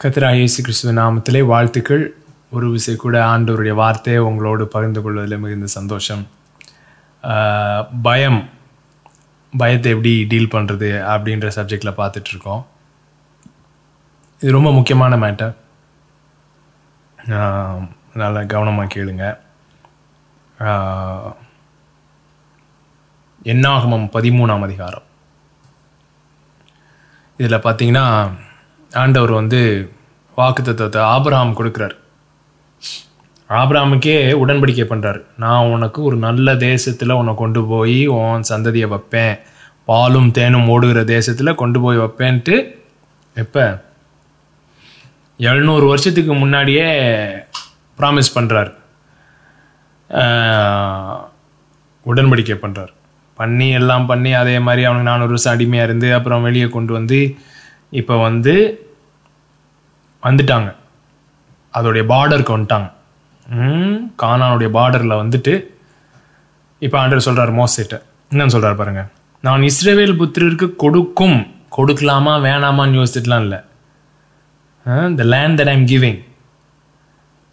கத்திராக இயேசு கிறிஸ்துவ நாமத்திலே வாழ்த்துக்கள். ஒரு விசை கூட ஆண்டவருடைய வார்த்தையை உங்களோடு பகிர்ந்து கொள்வதில் மிகுந்த சந்தோஷம். பயம் பயத்தை எப்படி டீல் பண்ணுறது அப்படின்ற சப்ஜெக்டில் பார்த்துட்ருக்கோம். இது ரொம்ப முக்கியமான மேட்டர். நல்லா கவனமாக கேளுங்க. என்னாகமம் பதிமூணாம் அதிகாரம். இதில் பார்த்தீங்கன்னா ஆண்டவர் வந்து வாக்கு தத்துவத்தை ஆபிரஹாம் கொடுக்குறாரு. ஆபிரஹாமுக்கே உடன்படிக்கை பண்ணுறாரு நான் உனக்கு ஒரு நல்ல தேசத்தில் உன்னை கொண்டு போய் உன் சந்ததியை வைப்பேன். பாலும் தேனும் ஓடுகிற தேசத்தில் கொண்டு போய் வைப்பேன்ட்டு எப்போ? எழுநூறு வருஷத்துக்கு முன்னாடியே ப்ராமிஸ் பண்ணுறாரு உடன்படிக்கை பண்ணுறார் பண்ணி எல்லாம் பண்ணி அதே மாதிரி அவனுக்கு நானூறு வருஷம் அடிமையாக இருந்து அப்புறம் வெளியே கொண்டு வந்து இப்போ வந்து வந்துட்டாங்க. அதோடைய பார்டருக்கு வந்துட்டாங்க. ம், கானானுடைய பார்டரில் வந்துட்டு இப்போ ஆண்டர் சொல்கிறார் மோசிட்ட. என்னன்னு சொல்கிறார் பாருங்க. நான் இஸ்ரேவேல் புத்திரருக்கு கொடுக்கும் கொடுக்கலாமா வேணாமான்னு யோசிச்சுட்டுலாம் இல்லை. The land that I'm giving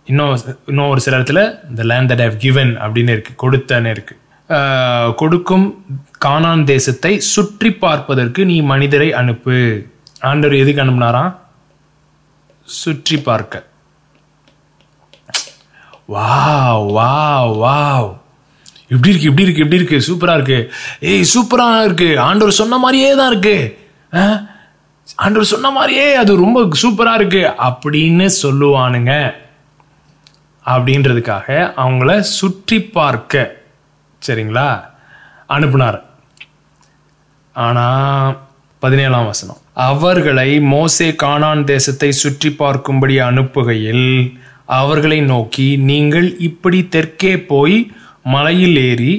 இன்னும் இன்னும் ஒரு சில இடத்துல the land that I've given அப்படின்னு இருக்குது கொடுத்தன்னு இருக்குது கொடுக்கும் கானான் தேசத்தை சுற்றி பார்ப்பதற்கு நீ மனிதரை அனுப்பு. ஆண்டவர் எதுக்கு அனுப்புனாராம்? சுற்றி பார்க்க. Wow wow wow. இப்படி இருக்கு இப்படி இருக்கு இப்படி இருக்கு. சூப்பரா இருக்கு. ஏய் சூப்பரா இருக்கு. ஆண்டவர் சொன்ன மாதிரியே தான் இருக்கு. ஆ? ஆண்டவர் சொன்ன மாதிரியே அது ரொம்ப சூப்பரா இருக்கு. அப்படின்னு சொல்லுவானுங்க. அப்படின்றதுக்காக அவங்கள சுற்றி பார்க்க. சரிங்களா? அனுப்புனார். ஆனால் பதினேழாம் வசனம். அவர்களை மோசே கானான் தேசத்தை சுற்றி பார்க்கும்படி அனுப்புகையில் அவர்களை நோக்கி நீங்கள் இப்படி தெற்கே போய் மலையில் ஏறி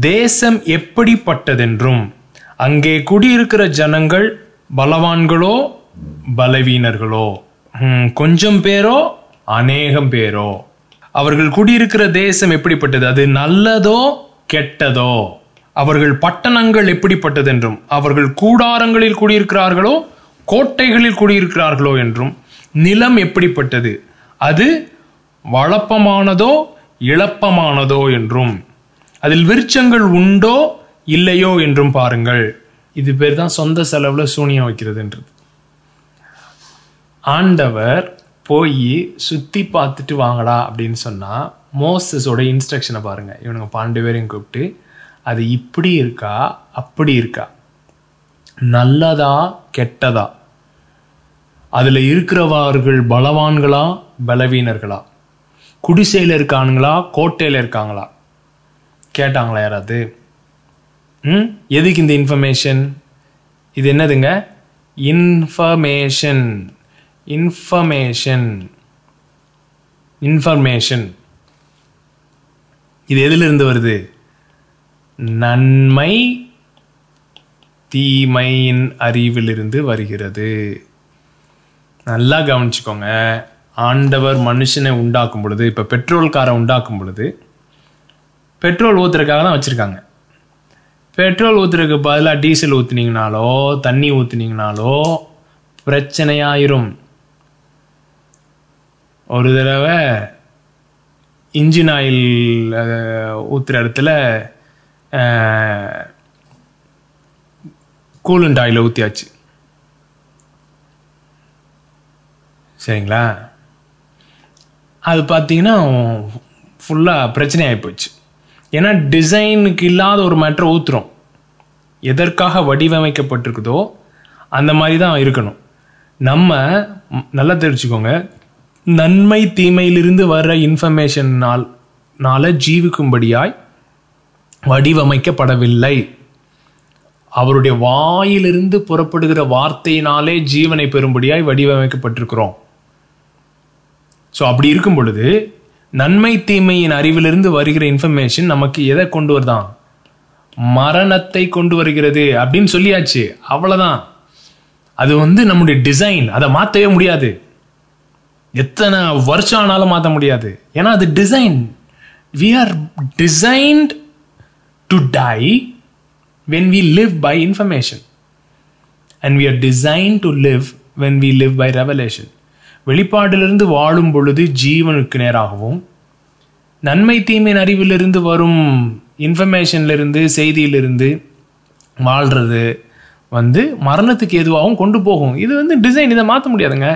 தேசம் எப்படிப்பட்டதென்றும் அங்கே குடியிருக்கிற ஜனங்கள் பலவான்களோ பலவீனர்களோ கொஞ்சம் பேரோ அநேகம் பேரோ அவர்கள் குடியிருக்கிற தேசம் எப்படிப்பட்டது? அது நல்லதோ கெட்டதோ? அவர்கள் பட்டணங்கள் எப்படிப்பட்டது என்றும் அவர்கள் கூடாரங்களில் குடியிருக்கிறார்களோ கோட்டைகளில் குடியிருக்கிறார்களோ என்றும் நிலம் எப்படிப்பட்டது? அது வளப்பமானதோ இழப்பமானதோ என்றும். அதில் விருட்சங்கள் உண்டோ இல்லையோ என்றும் பாருங்கள். இது பேர் தான் சொந்த செலவில் சூனியம் வைக்கிறதுன்றது. ஆண்டவர் போய் சுற்றி பார்த்துட்டு வாங்கடா அப்படின்னு சொன்னால் மோசஸோட இன்ஸ்ட்ரக்ஷனை பாருங்க. இவனுங்க பாண்டு பேரையும் கூப்பிட்டு அது இப்படி இருக்கா அப்படி இருக்கா? நல்லதா கெட்டதா? அதில் இருக்கிறவர்கள் பலவான்களா பலவீனர்களா? குடிசையில் இருக்கானுங்களா கோட்டையில் இருக்காங்களா? கேட்டாங்களா யாராவது? ம்? எதுக்கு இந்த இன்ஃபர்மேஷன் இது என்னதுங்க? இன்ஃபர்மேஷன் இன்ஃபர்மேஷன் இன்ஃபர்மேஷன் இது எதிலிருந்து வருது? நன்மை தீமையின் அறிவிலிருந்து வருகிறது. நல்லா கவனிச்சுக்கோங்க. ஆண்டவர் மனுஷனை உண்டாக்கும் பொழுது இப்போ பெட்ரோல் காரை உண்டாக்கும் பொழுது பெட்ரோல் ஊத்துறதுக்காக தான் வச்சுருக்காங்க. பெட்ரோல் ஊத்துறதுக்கு பதிலாக டீசல் ஊற்றுனீங்கனாலோ தண்ணி ஊற்றுனீங்கனாலோ பிரச்சனையாயிரும். ஒரு தடவை இன்ஜின் ஆயில் ஊற்றுற இடத்துல கூலண்ட் ஆயில் ஊற்றியாச்சு சரிங்களா? அது பார்த்தீங்கன்னா ஃபுல்லாக பிரச்சனை ஆகிப்போச்சு ஏன்னா டிசைனுக்கு இல்லாத ஒரு மேட்ரை ஊற்றுறோம் எதற்காக வடிவமைக்கப்பட்டிருக்குதோ அந்த மாதிரி தான் இருக்கணும். நம்ம நல்லா தெரிஞ்சுக்கோங்க நன்மை தீமையிலிருந்து வர்ற இன்ஃபர்மேஷனால் நால ஜீவிக்கும்படியாய் வடிவமைக்கப்படவில்லை. அவருடைய வாயிலிருந்து புறப்படுகிற வார்த்தையினாலே ஜீவனை பெறும்படியாய் வடிவமைக்கப்பட்டிருக்கிறோம். ஸோ அப்படி இருக்கும் பொழுது நன்மை தீமையின் அறிவிலிருந்து வருகிற இன்ஃபர்மேஷன் நமக்கு எதை கொண்டு வருதான்? மரணத்தை கொண்டு வருகிறது அப்படின்னு சொல்லியாச்சு. அவ்வளோதான் அது வந்து நம்முடைய டிசைன் அதை மாற்றவே முடியாது. எத்தனை வருஷம் ஆனாலும் மாற்ற முடியாது. ஏன்னா அது design we are designed to die when we live by information. And we are designed to live when we live by revelation. வெளிப்பாடிலிருந்து வாழும் பொழுது ஜீவனுக்கு நேராகவும் நன்மை தீமையின் அறிவிலிருந்து வரும் இன்ஃபர்மேஷன்லேருந்து செய்தியிலிருந்து வாழ்கிறது வந்து மரணத்துக்கு எதுவாகவும் கொண்டு போகும். இது வந்து டிசைன் இதை மாற்ற முடியாதுங்க.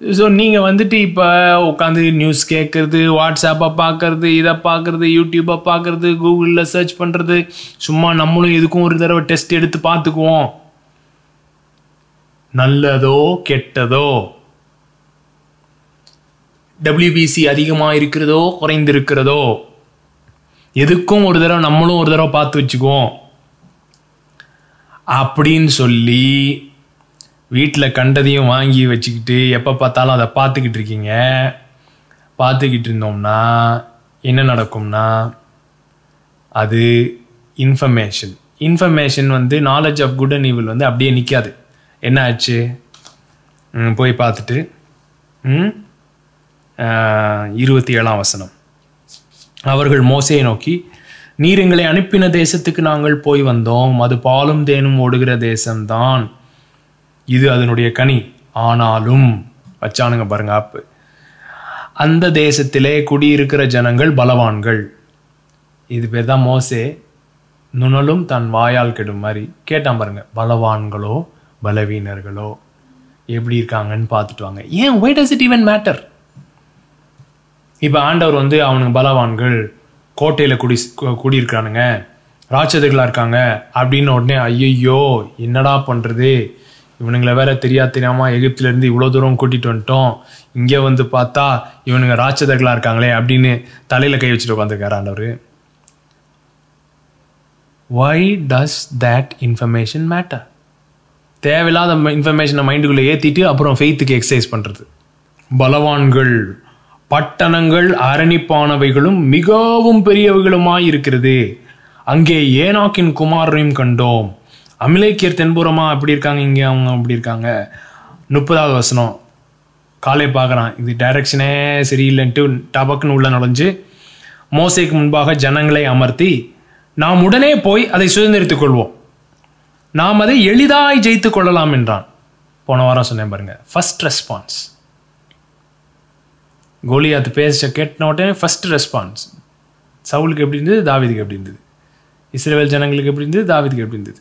ஸோ நீங்கள் வந்துட்டு இப்போ உட்காந்து நியூஸ் கேட்குறது வாட்ஸ்அப்பை பார்க்குறது இதை பார்க்குறது யூடியூப்பை பார்க்கறது கூகுளில் சர்ச் பண்ணுறது சும்மா நம்மளும் எதுக்கும் ஒரு தடவை டெஸ்ட் எடுத்து பார்த்துக்குவோம் நல்லதோ கெட்டதோ? டபிள்யூபிசி அதிகமாக இருக்கிறதோ குறைந்திருக்கிறதோ? எதுக்கும் ஒரு தடவை நம்மளும் ஒரு தடவை பார்த்து வச்சுக்குவோம். அப்படின்னு சொல்லி வீட்டில் கண்டதையும் வாங்கி வச்சுக்கிட்டு எப்போ பார்த்தாலும் அதை பார்த்துக்கிட்டு இருக்கீங்க. பார்த்துக்கிட்டு இருந்தோம்னா என்ன நடக்கும்னா அது இன்ஃபர்மேஷன் இன்ஃபர்மேஷன் வந்து knowledge of good and evil வந்து அப்படியே நிற்காது என்ன ஆச்சு? போய் பார்த்துட்டு இருபத்தி ஏழாம் வசனம். அவர்கள் மோசையை நோக்கி நீர் எங்களை அனுப்பின தேசத்துக்கு நாங்கள் போய் வந்தோம். அது பாலும் தேனும் ஓடுகிற தேசம்தான். இது அதனுடைய கனி. ஆனாலும் வச்சானுங்க பாருங்க ஆப்பு. அந்த தேசத்திலே குடியிருக்கிற ஜனங்கள் பலவான்கள். இது பேர் தான் மோசே. நுணலும் தன் வாயால் கெடும் மாதிரி. கேட்டான் பாருங்க பலவான்களோ பலவீனர்களோ எப்படி இருக்காங்கன்னு பார்த்துட்டு வாங்க. ஏன்? Why does it even matter இப்போ ஆண்டவர் வந்து அவனுக்கு பலவான்கள் கோட்டையில் குடி கு- குடியிருக்கிறானுங்க. ராட்சதர்களாக இருக்காங்க. அப்படின்னு உடனே ஐயையோ என்னடா பண்ணுறது இவனுங்களை வேற தெரியா தெரியாம எகிப்துலேருந்து இவ்வளோ தூரம் கூட்டிகிட்டு வந்துட்டோம். இங்கே வந்து பார்த்தா இவனுங்க ராட்சதர்களாக இருக்காங்களே அப்படின்னு தலையில் கை வச்சுட்டு உட்காந்துருக்காரு ஆண்டவர். Why does that information matter தேவையில்லாத இன்ஃபர்மேஷனை மைண்டுக்குள்ளே ஏற்றிட்டு அப்புறம் ஃபெய்த்துக்கு எக்ஸசைஸ் பண்ணுறது பலவான்கள் பட்டணங்கள் அரணிப்பானவைகளும் மிகவும் பெரியவைகளுமாய் இருக்கிறது. அங்கே ஏனாக்கின் குமாரையும் கண்டோம். அமிலேக்கியர் தென்புறமா அப்படி இருக்காங்க இங்கே அவங்க அப்படி இருக்காங்க. முப்பதாவது வசனம். காலை பார்க்குறான். இது டைரக்ஷனே சரியில்லைன்ட்டு டபக்குன்னு உள்ள நுழைஞ்சு மோசைக்கு முன்பாக ஜனங்களை அமர்த்தி நாம் உடனே போய் அதை சுதந்திரித்துக் கொள்வோம். நாம் அதை எளிதாய் ஜெயித்துக் கொள்ளலாம் என்றான். போன வாரம் சொன்னேன் பாருங்க. ஃபர்ஸ்ட் ரெஸ்பான்ஸ் கோலியாத் பேச கேட்டின உடனே ஃபர்ஸ்ட் ரெஸ்பான்ஸ் சவுலுக்கு எப்படி இருந்தது? தாவிதுக்கு எப்படி இருந்தது? இஸ்ரேல் ஜனங்களுக்கு எப்படி இருந்தது? தாவிதுக்கு எப்படி இருந்தது?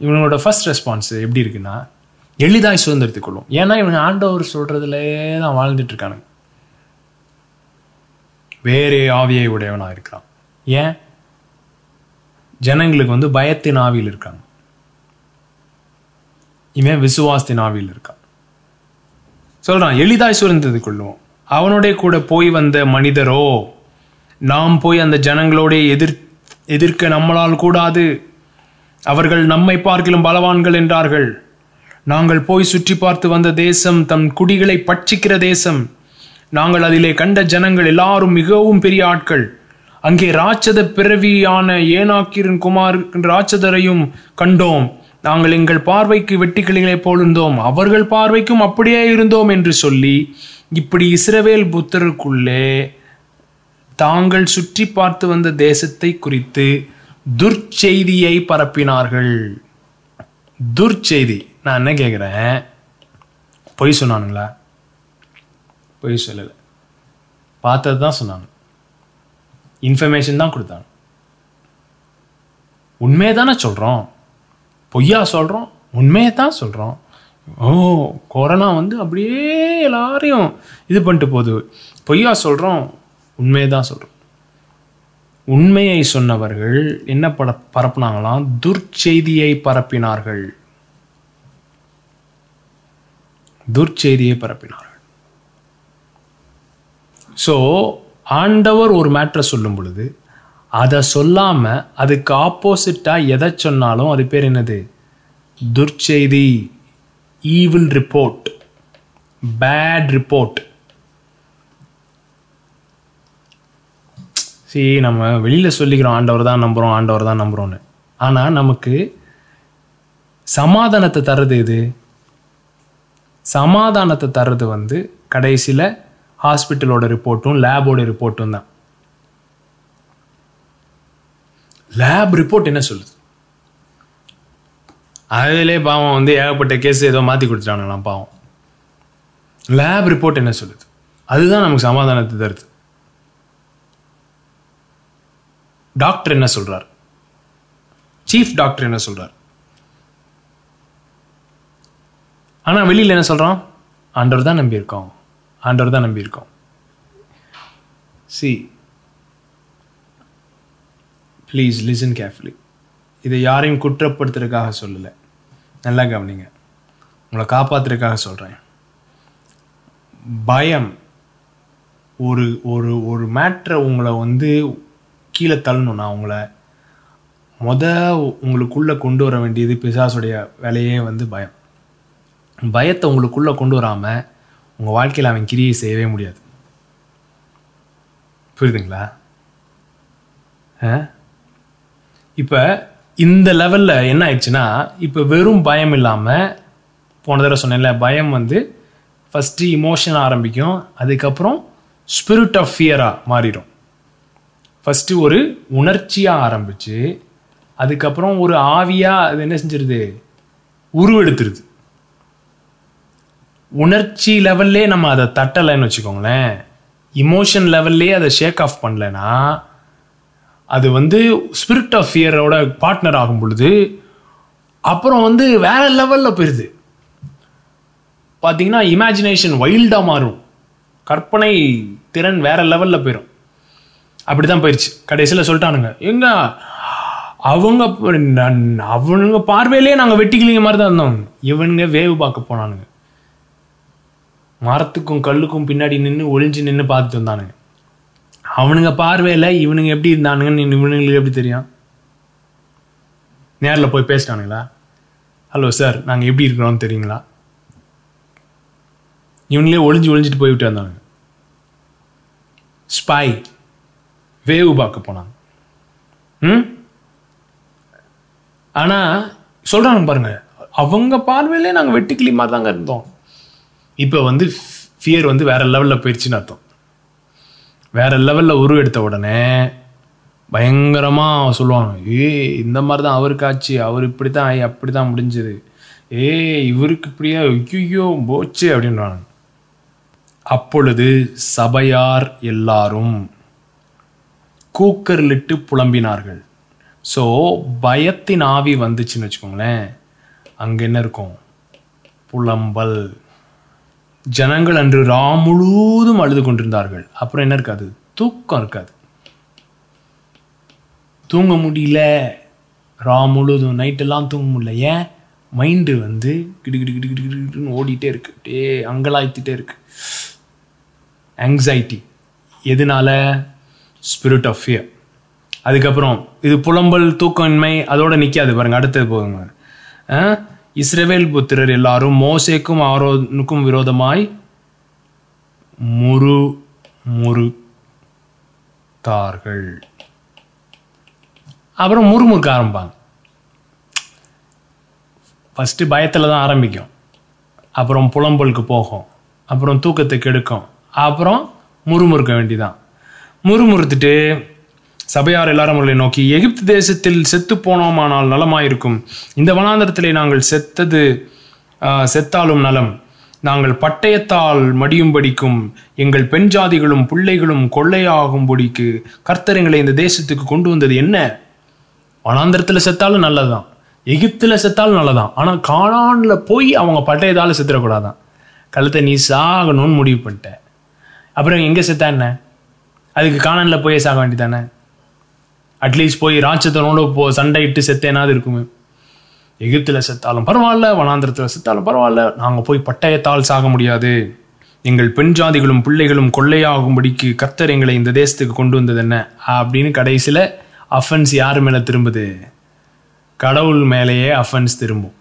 இவனோட ஃபர்ஸ்ட் ரெஸ்பான்ஸ் எப்படி இருக்குன்னா எளிதாய் சுதந்திரத்தை கொள்ளும். ஏன்னா இவங்க ஆண்டவர் சொல்கிறதுலே தான் வாழ்ந்துட்டு இருக்கானுங்க வேறே ஆவியை உடையவனா இருக்கிறான். ஏன்? ஜனங்களுக்கு வந்து பயத்தின் ஆவியில் இருக்காங்க இவன் விசுவாசத்தின் ஆவியில் இருக்கான். சொல்றான் எளிதாய் சுரந்தது கொள்ளுவோம். அவனோட கூட போய் வந்த மனிதரோ நாம் போய் அந்த ஜனங்களோட எதிர் எதிர்க்க நம்மளால் கூடாது. அவர்கள் நம்மை பார்க்கிலும் பலவான்கள் என்றார்கள். நாங்கள் போய் சுற்றி பார்த்து வந்த தேசம் தம் குடிகளை பட்சிக்கிற தேசம். நாங்கள் அதிலே கண்ட ஜனங்கள் எல்லாரும் மிகவும் பெரிய ஆட்கள். அங்கே ராட்சத பிறவியான ஏனாக்கிரன் குமார் ராட்சதரையும் கண்டோம். நாங்கள் எங்கள் பார்வைக்கு வெட்டிக்கிளிகளைப் போலிருந்தோம். அவர்கள் பார்வைக்கும் அப்படியே இருந்தோம் என்று சொல்லி இப்படி இஸ்ரவேல் புத்தருக்குள்ளே தாங்கள் சுற்றி பார்த்து வந்த தேசத்தை குறித்து துர்ச்செய்தியை பரப்பினார்கள். துர்ச்செய்தி. நான் என்ன கேட்குறேன் பொய் சொன்னானுங்களா? பொய் சொல்லலை. பார்த்தது தான் சொன்னாங்க. இன்ஃபர்மேஷன் தான் கொடுத்தாங்க. உண்மையை தானே சொல்கிறோம் பொய்யா சொல்கிறோம் உண்மையை தான் சொல்கிறோம் ஓ கொரோனா வந்து அப்படியே எல்லாரையும் இது பண்ணிட்டு போகுது. பொய்யா சொல்கிறோம் உண்மையை தான் சொல்கிறோம் உண்மையை சொன்னவர்கள் என்ன பட பரப்புனாங்களாம்? துர்ச்செய்தியை பரப்பினார்கள். துர்ச்செய்தியை பரப்பினார்கள். ஸோ ஆண்டவர் ஒரு மேட்ரை சொல்லும் பொழுது அதை சொல்லாம அதுக்கு ஆப்போசிட்டா எதை சொன்னாலும் அது பேர் என்னது? துர்ச்செய்தி ஈவில் ரிப்போர்ட் பேட் ரிப்போர்ட் சரி நம்ம வெளியில் சொல்லிக்கிறோம் ஆண்டவர் தான் நம்புகிறோம் ஆண்டவர் தான் நம்புகிறோன்னு ஆனால் நமக்கு சமாதானத்தை தர்றது இது சமாதானத்தை தர்றது வந்து கடைசியில் ஹாஸ்பிட்டலோட ரிப்போர்ட்டும் லேபோட ரிப்போர்ட்டும் தான். லேப் ரிப்போர்ட் என்ன சொல்லுது? அதிலே பாவம் வந்து ஏகப்பட்ட கேஸ் ஏதோ மாற்றி கொடுத்துட்டானுங்களாம் பாவம். லேப் ரிப்போர்ட் என்ன சொல்லுது? அதுதான் நமக்கு சமாதானத்தை தருது. டாக்டர் என்ன சொல்றார்? சீஃப் டாக்டர் என்ன சொல்றார்? ஆனா வெளியில என்ன சொல்றான்? ஆண்டவர் தான் நம்பியிருக்கோம். ஆண்டவர் தான் நம்பியிருக்கோம். சி ப்ளீஸ் லிசன் கேர்ஃபுல்லி இதை யாரையும் குற்றப்படுத்துறதுக்காக சொல்லலை. நல்லா கவனிங்க. உங்களை காப்பாத்துறதுக்காக சொல்கிறேன் பயம் ஒரு ஒரு ஒரு மேட்ரை உங்களை வந்து கீழே தள்ளணும்னா உங்களை. முத உங்களுக்குள்ளே கொண்டு வர வேண்டியது பிசாசுடைய வேலையே வந்து பயம். பயத்தை உங்களுக்குள்ளே கொண்டு வராமல் உங்கள் வாழ்க்கையில் அவன் கிரியை செய்யவே முடியாது. புரியுதுங்களா? இப்போ இந்த லெவலில் என்ன ஆயிடுச்சுன்னா இப்போ வெறும் பயம் இல்லாமல் போன தடவை சொன்னேன்ல பயம் வந்து ஃபஸ்ட்டு இமோஷன் ஆரம்பிக்கும் அதுக்கப்புறம் ஸ்பிரிட் ஆஃப் ஃபியராக மாறிடும். ஃபஸ்ட்டு ஒரு உணர்ச்சியாக ஆரம்பிச்சு அதுக்கப்புறம் ஒரு ஆவியாக அது என்ன செஞ்சிருது? உருவெடுத்துருது. உணர்ச்சி லெவல்லே நம்ம அதை தட்டலைன்னு வச்சுக்கோங்களேன். இமோஷன் லெவல்லே அதை ஷேக் ஆஃப் பண்ணலைன்னா அது வந்து ஸ்பிரிட் ஆஃப் ஃபியரோட பார்ட்னர் ஆகும் பொழுது அப்புறம் வந்து வேற லெவலில் போயிடுது பார்த்தீங்கன்னா இமேஜினேஷன் வைல்டாக மாறும். கற்பனை திறன் வேற லெவலில் போயிடும் அப்படி தான் போயிடுச்சு கடைசியில் சொல்லிட்டானுங்க. எங்க? அவங்க அவனுங்க பார்வையிலே நாங்கள் வெட்டிக்கிளிங்க மாதிரி தான் இருந்தோம். இவனுங்க வேவு பார்க்க போனானுங்க. மரத்துக்கும் கல்லுக்கும் பின்னாடி நின்று ஒளிஞ்சு நின்று பார்த்துட்டு வந்தானுங்க. அவனுங்க பார்வையில் இவனுங்க எப்படி இருந்தானுங்கன்னு இவனுங்களுக்கு எப்படி தெரியும்? நேரில் போய் பேசிட்டானுங்களா? ஹலோ சார் நாங்கள் எப்படி இருக்கிறோம்னு தெரியுங்களா? இவனுங்களே ஒளிஞ்சு ஒளிஞ்சிட்டு போய்விட்டு வந்தானுங்க. ஸ்பை வேவு பார்க்க போனாங்க ம்? ஆனால் சொல்கிறாங்க பாருங்க அவங்க பார்வையிலே நாங்கள் வெட்டுக்கிளி மாதிரி தாங்க இருந்தோம். இப்போ வந்து ஃபியர் வந்து வேற லெவலில் போயிடுச்சுன்னு அர்த்தம். வேற லெவலில் உருவெடுத்த உடனே பயங்கரமாக சொல்லுவாங்க ஏ இந்த மாதிரி தான் அவருக்கு ஆச்சு அவர் இப்படி தான் ஆகி அப்படி தான் முடிஞ்சது. ஏ இவருக்கு இப்படியா? ஐயோ போச்சு அப்படின்றாங்க அப்பொழுது சபையார் எல்லாரும் கூக்கர்லிட்டு புலம்பினார்கள். ஸோ பயத்தின் ஆவி வந்துச்சுன்னு வச்சுக்கோங்களேன். அங்கே என்ன இருக்கும்? புலம்பல். ஜனங்கள் அன்று ரா முழுவதும் அழுது கொண்டிருந்தார்கள். அப்புறம் என்ன இருக்காது? தூக்கம் இருக்காது. தூங்க முடியல. ரா முழுவதும் நைட்டெல்லாம் தூங்க முடியல. ஏன்? மைண்டு வந்து கிடு கிடு கிடு கிடு கிடுன்னு ஓடிட்டே இருக்கு. அப்படியே அங்கலாய்த்துட்டே இருக்கு. ஆங்ஸைட்டி எதனால? ஸ்பிரிட் ஆஃப் ஃபியர் அதுக்கப்புறம் இது புலம்பல் தூக்கமின்மை அதோட நிற்காது பாருங்க அடுத்தது போகுங்க இஸ்ரவேல் புத்திரர் எல்லாரும் மோசேக்கும் ஆரோனுக்கும் விரோதமாய் முரு முறுத்தார்கள். அப்புறம் முறுமுறுக்க ஆரம்பிப்பாங்க. ஃபஸ்ட்டு பயத்தில் தான் ஆரம்பிக்கும். அப்புறம் புலம்பலுக்கு போகும். அப்புறம் தூக்கத்தை கெடுக்கும். அப்புறம் முறுமுறுக்க வேண்டிதான். முறுமுறுத்துட்டு சபையார் எல்லாரும் அவர்களை நோக்கி எகிப்து தேசத்தில் செத்து போனோமானால் நலமாயிருக்கும். இந்த வனாந்தரத்திலே நாங்கள் செத்தது செத்தாலும் நலம். நாங்கள் பட்டயத்தால் மடியும்படிக்கும் எங்கள் பெண் ஜாதிகளும் பிள்ளைகளும் கொள்ளையாகும்படிக்கு கர்த்தரங்களை இந்த தேசத்துக்கு கொண்டு வந்தது என்ன? வனாந்தரத்தில் செத்தாலும் நல்லதுதான். எகிப்தில் செத்தாலும் நல்லதான் ஆனால் காணானில் போய் அவங்க பட்டயத்தால் செத்துடக்கூடாதான் கழுத்தை நீ சாகணும்னு முடிவு பண்ணிட்ட. அப்புறம் எங்கே செத்தா என்ன? அதுக்கு காணனில் போய் சாக வேண்டியதானே? அட்லீஸ்ட் போய் ராட்சத்தனோட போ சண்டையிட்டு செத்தேனாது இருக்குமே. எகிப்தில் செத்தாலும் பரவாயில்ல வனாந்திரத்தில் செத்தாலும் பரவாயில்ல நாங்கள் போய் பட்டயத்தால் சாக முடியாது. எங்கள் பெண் ஜாதிகளும் பிள்ளைகளும் கொள்ளையாகும்படிக்கு கர்த்தர் எங்களை இந்த தேசத்துக்கு கொண்டு வந்தது என்ன? அப்படின்னு கடைசியில் அஃபென்ஸ் யார் மேலே திரும்புது? கடவுள் மேலேயே அஃபென்ஸ் திரும்பும்.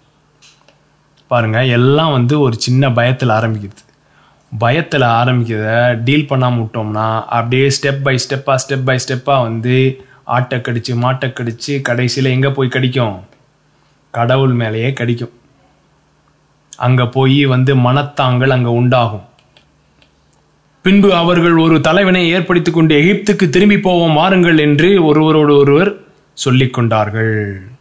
பாருங்கள் எல்லாம் வந்து ஒரு சின்ன பயத்தில் ஆரம்பிக்குது. பயத்தில் ஆரம்பிக்கிறத டீல் பண்ணாமல் விட்டோம்னா அப்படியே ஸ்டெப் பை ஸ்டெப்பாக ஸ்டெப் பை ஸ்டெப்பாக வந்து ஆட்டை கடிச்சு மாட்டை கடிச்சு கடைசியில் எங்கே போய் கடிக்கும்? கடவுள் மேலேயே கடிக்கும். அங்கே போய் வந்து மனத்தாங்கள் அங்கே உண்டாகும். பின்பு அவர்கள் ஒரு தலைவனை ஏற்படுத்தி கொண்டு எகிப்துக்கு திரும்பி போவோம் வாருங்கள் என்று ஒருவரோடு ஒருவர் சொல்லிக் கொண்டார்கள்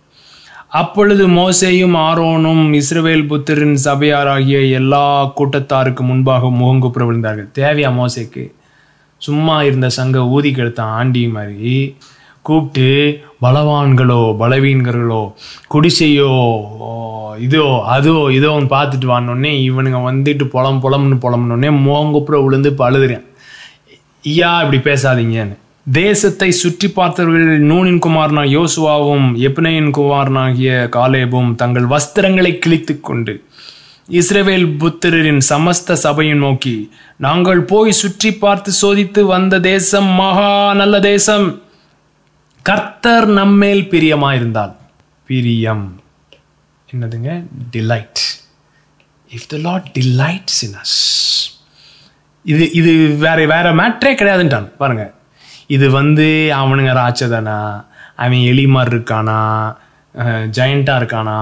அப்பொழுது மோசேயும் ஆரோனும் இஸ்ரவேல் புத்திரின் சபையாராகிய எல்லா கூட்டத்தாருக்கு முன்பாக முகங்குப்புற விழுந்தார்கள். தேவையா மோசேக்கு? சும்மா இருந்த சங்க ஊதி கெடுத்த ஆண்டி மாதிரி கூப்பிட்டு பலவான்களோ பலவீன்களோ குடிசையோ இதோ அதோ இதோன்னு பார்த்துட்டு வானோடனே இவனுங்க வந்துட்டு புலம் புலம்னு புலம்னோடனே முகங்குப்புற விழுந்து பழுதுறேன். ஐயா இப்படி பேசாதீங்கன்னு. தேசத்தை சுற்றி பார்த்தவர்கள் நூனின் குமாரனா யோசுவாவும் எப்னையின் குமாரனாகிய காலேபும் தங்கள் வஸ்திரங்களை கிழித்து கொண்டு இஸ்ரேவேல் புத்திரரின் சமஸ்த சபையை நோக்கி நாங்கள் போய் சுற்றி பார்த்து சோதித்து வந்த தேசம் மகா நல்ல தேசம். கர்த்தர் நம்மேல் பிரியமாயிருந்தால். பிரியம். என்னதுங்க? Delight if the Lord delights in us இது இது வேற வேற மேட்ரே கிடையாதுன்ட்டான். பாருங்க. இது வந்து அவனுங்க ராட்சதனா? அவன் எலி மாதிரி இருக்கானா? ஜெயண்டா இருக்கானா?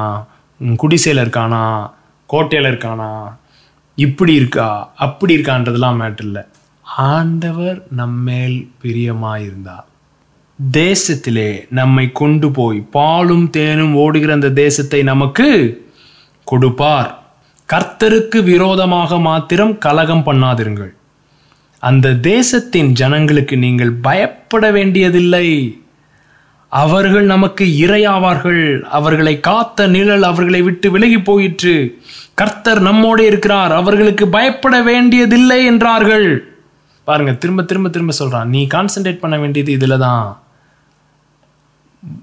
குடிசையில் இருக்கானா? கோட்டையில் இருக்கானா? இப்படி இருக்கா? அப்படி இருக்கான்றதெல்லாம் மேட்டர் இல்லை. ஆண்டவர் நம்மேல் பிரியமாயிருந்தார் தேசத்திலே நம்மை கொண்டு போய் பாலும் தேனும் ஓடுகிற அந்த தேசத்தை நமக்கு கொடுப்பார். கர்த்தருக்கு விரோதமாக மாத்திரம் கலகம் பண்ணாதிருங்கள். அந்த தேசத்தின் ஜனங்களுக்கு நீங்கள் பயப்பட வேண்டியதில்லை. அவர்கள் நமக்கு இரையாவார்கள். அவர்களை காத்த நிழல் அவர்களை விட்டு விலகி போயிற்று. கர்த்தர் நம்மோடு இருக்கிறார். அவர்களுக்கு பயப்பட வேண்டியதில்லை என்றார்கள். பாருங்க திரும்ப திரும்ப திரும்ப சொல்றான். நீ கான்சென்ட்ரேட் பண்ண வேண்டியது இதுல தான்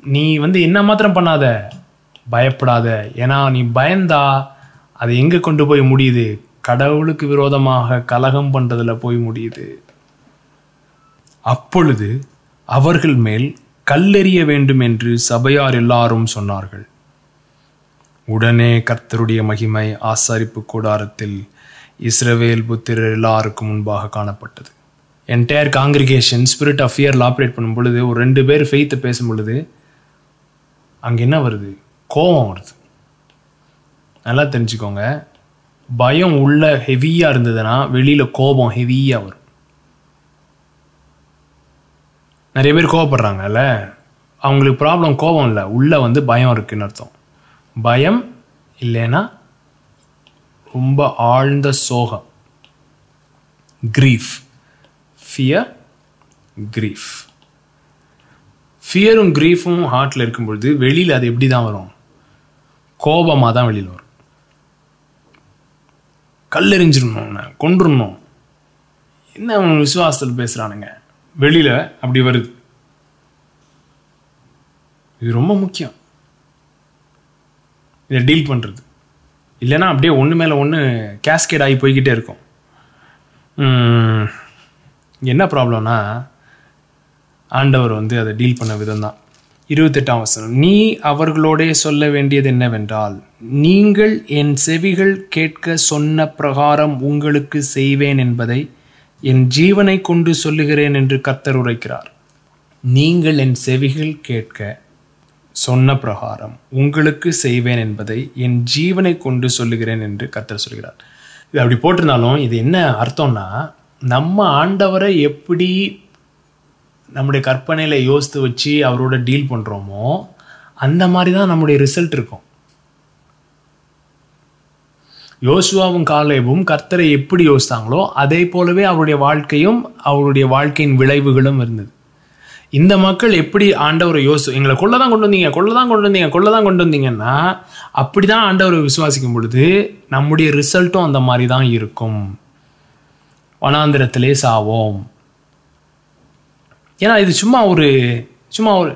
நீ வந்து என்ன மாத்திரம் பண்ணாத? பயப்படாத. ஏன்னா நீ பயந்தா அது எங்கே கொண்டு போய் முடியுது? கடவுளுக்கு விரோதமாக கலகம் பண்ணுறதில் போய் முடியுது. அப்பொழுது அவர்கள் மேல் கல்லெறிய வேண்டும் என்று சபையார் எல்லாரும் சொன்னார்கள். உடனே கர்த்தருடைய மகிமை ஆசாரிப்பு கூடாரத்தில் இஸ்ரவேல் புத்திரர் எல்லாருக்கும் முன்பாக காணப்பட்டது. என்டையர் காங்கிரிகேஷன் ஸ்பிரிட் ஆஃப் ஃபியரில் ஆப்ரேட் பண்ணும் பொழுது ஒரு ரெண்டு பேர் ஃபெய்த்தை பேசும் பொழுது அங்கே என்ன வருது? கோபம் வருது. நல்லா தெரிஞ்சுக்கோங்க. பயம் உள்ள ஹெவியாக இருந்ததுன்னா வெளியில் கோபம் ஹெவியாக வரும். நிறைய பேர் கோவப்படுறாங்கல்ல? அவங்களுக்கு ப்ராப்ளம் கோபம் இல்லை. உள்ளே வந்து பயம் இருக்குன்னு அர்த்தம். பயம் இல்லைன்னா ரொம்ப ஆழ்ந்த சோகம். கிரீஃப் ஃபியர் கிரீஃப் ஃபியரும் கிரீஃபும் ஹார்ட்டில் இருக்கும் பொழுது வெளியில் அது எப்படி தான் வரும்? கோபமாக தான் வெளியில் வரும். கல்லெறிஞ்சிடணும் அவனை கொன்றுடணும். என்ன அவன் விசுவாசத்தில் பேசுகிறானுங்க வெளியில் அப்படி வருது. இது ரொம்ப முக்கியம். இதை டீல் பண்ணுறது இல்லைன்னா அப்படியே ஒன்று மேலே ஒன்று கேஸ்கேட் ஆகி போய்கிட்டே இருக்கும். என்ன ப்ராப்ளம்னா ஆண்டவர் வந்து அதை டீல் பண்ண விதம் தான் இருபத்தெட்டாம் வசனம். நீ அவர்களோடே சொல்ல வேண்டியது என்னவென்றால் நீங்கள் என் செவிகள் கேட்க சொன்ன பிரகாரம் உங்களுக்கு செய்வேன் என்பதை என் ஜீவனை கொண்டு சொல்லுகிறேன் என்று கத்தர் உரைக்கிறார். நீங்கள் என் செவிகள் கேட்க சொன்ன பிரகாரம் உங்களுக்கு செய்வேன் என்பதை என் ஜீவனை கொண்டு சொல்லுகிறேன் என்று கத்தர் சொல்கிறார். இது அப்படி போட்டிருந்தாலும் இது என்ன அர்த்தம்னா நம்ம ஆண்டவரை எப்படி நம்முடைய கற்பனையில் யோசித்து வச்சு அவரோட டீல் பண்ணுறோமோ அந்த மாதிரி தான் நம்முடைய ரிசல்ட் இருக்கும். யோசுவாவும் காலேபும் கர்த்தரை எப்படி யோசித்தாங்களோ அதே போலவே அவருடைய வாழ்க்கையும் அவருடைய வாழ்க்கையின் விளைவுகளும் இருந்தது. இந்த மக்கள் எப்படி ஆண்டவரை யோசி எங்களை கொள்ள தான் கொண்டு வந்தீங்க கொள்ள தான் கொண்டு வந்தீங்க கொள்ள தான் கொண்டு வந்தீங்கன்னா அப்படி தான் ஆண்டவரை விசுவாசிக்கும் பொழுது நம்முடைய ரிசல்ட்டும் அந்த மாதிரி தான் இருக்கும். வனாந்திரத்திலே சாவோம். ஏன்னா இது சும்மா ஒரு சும்மா ஒரு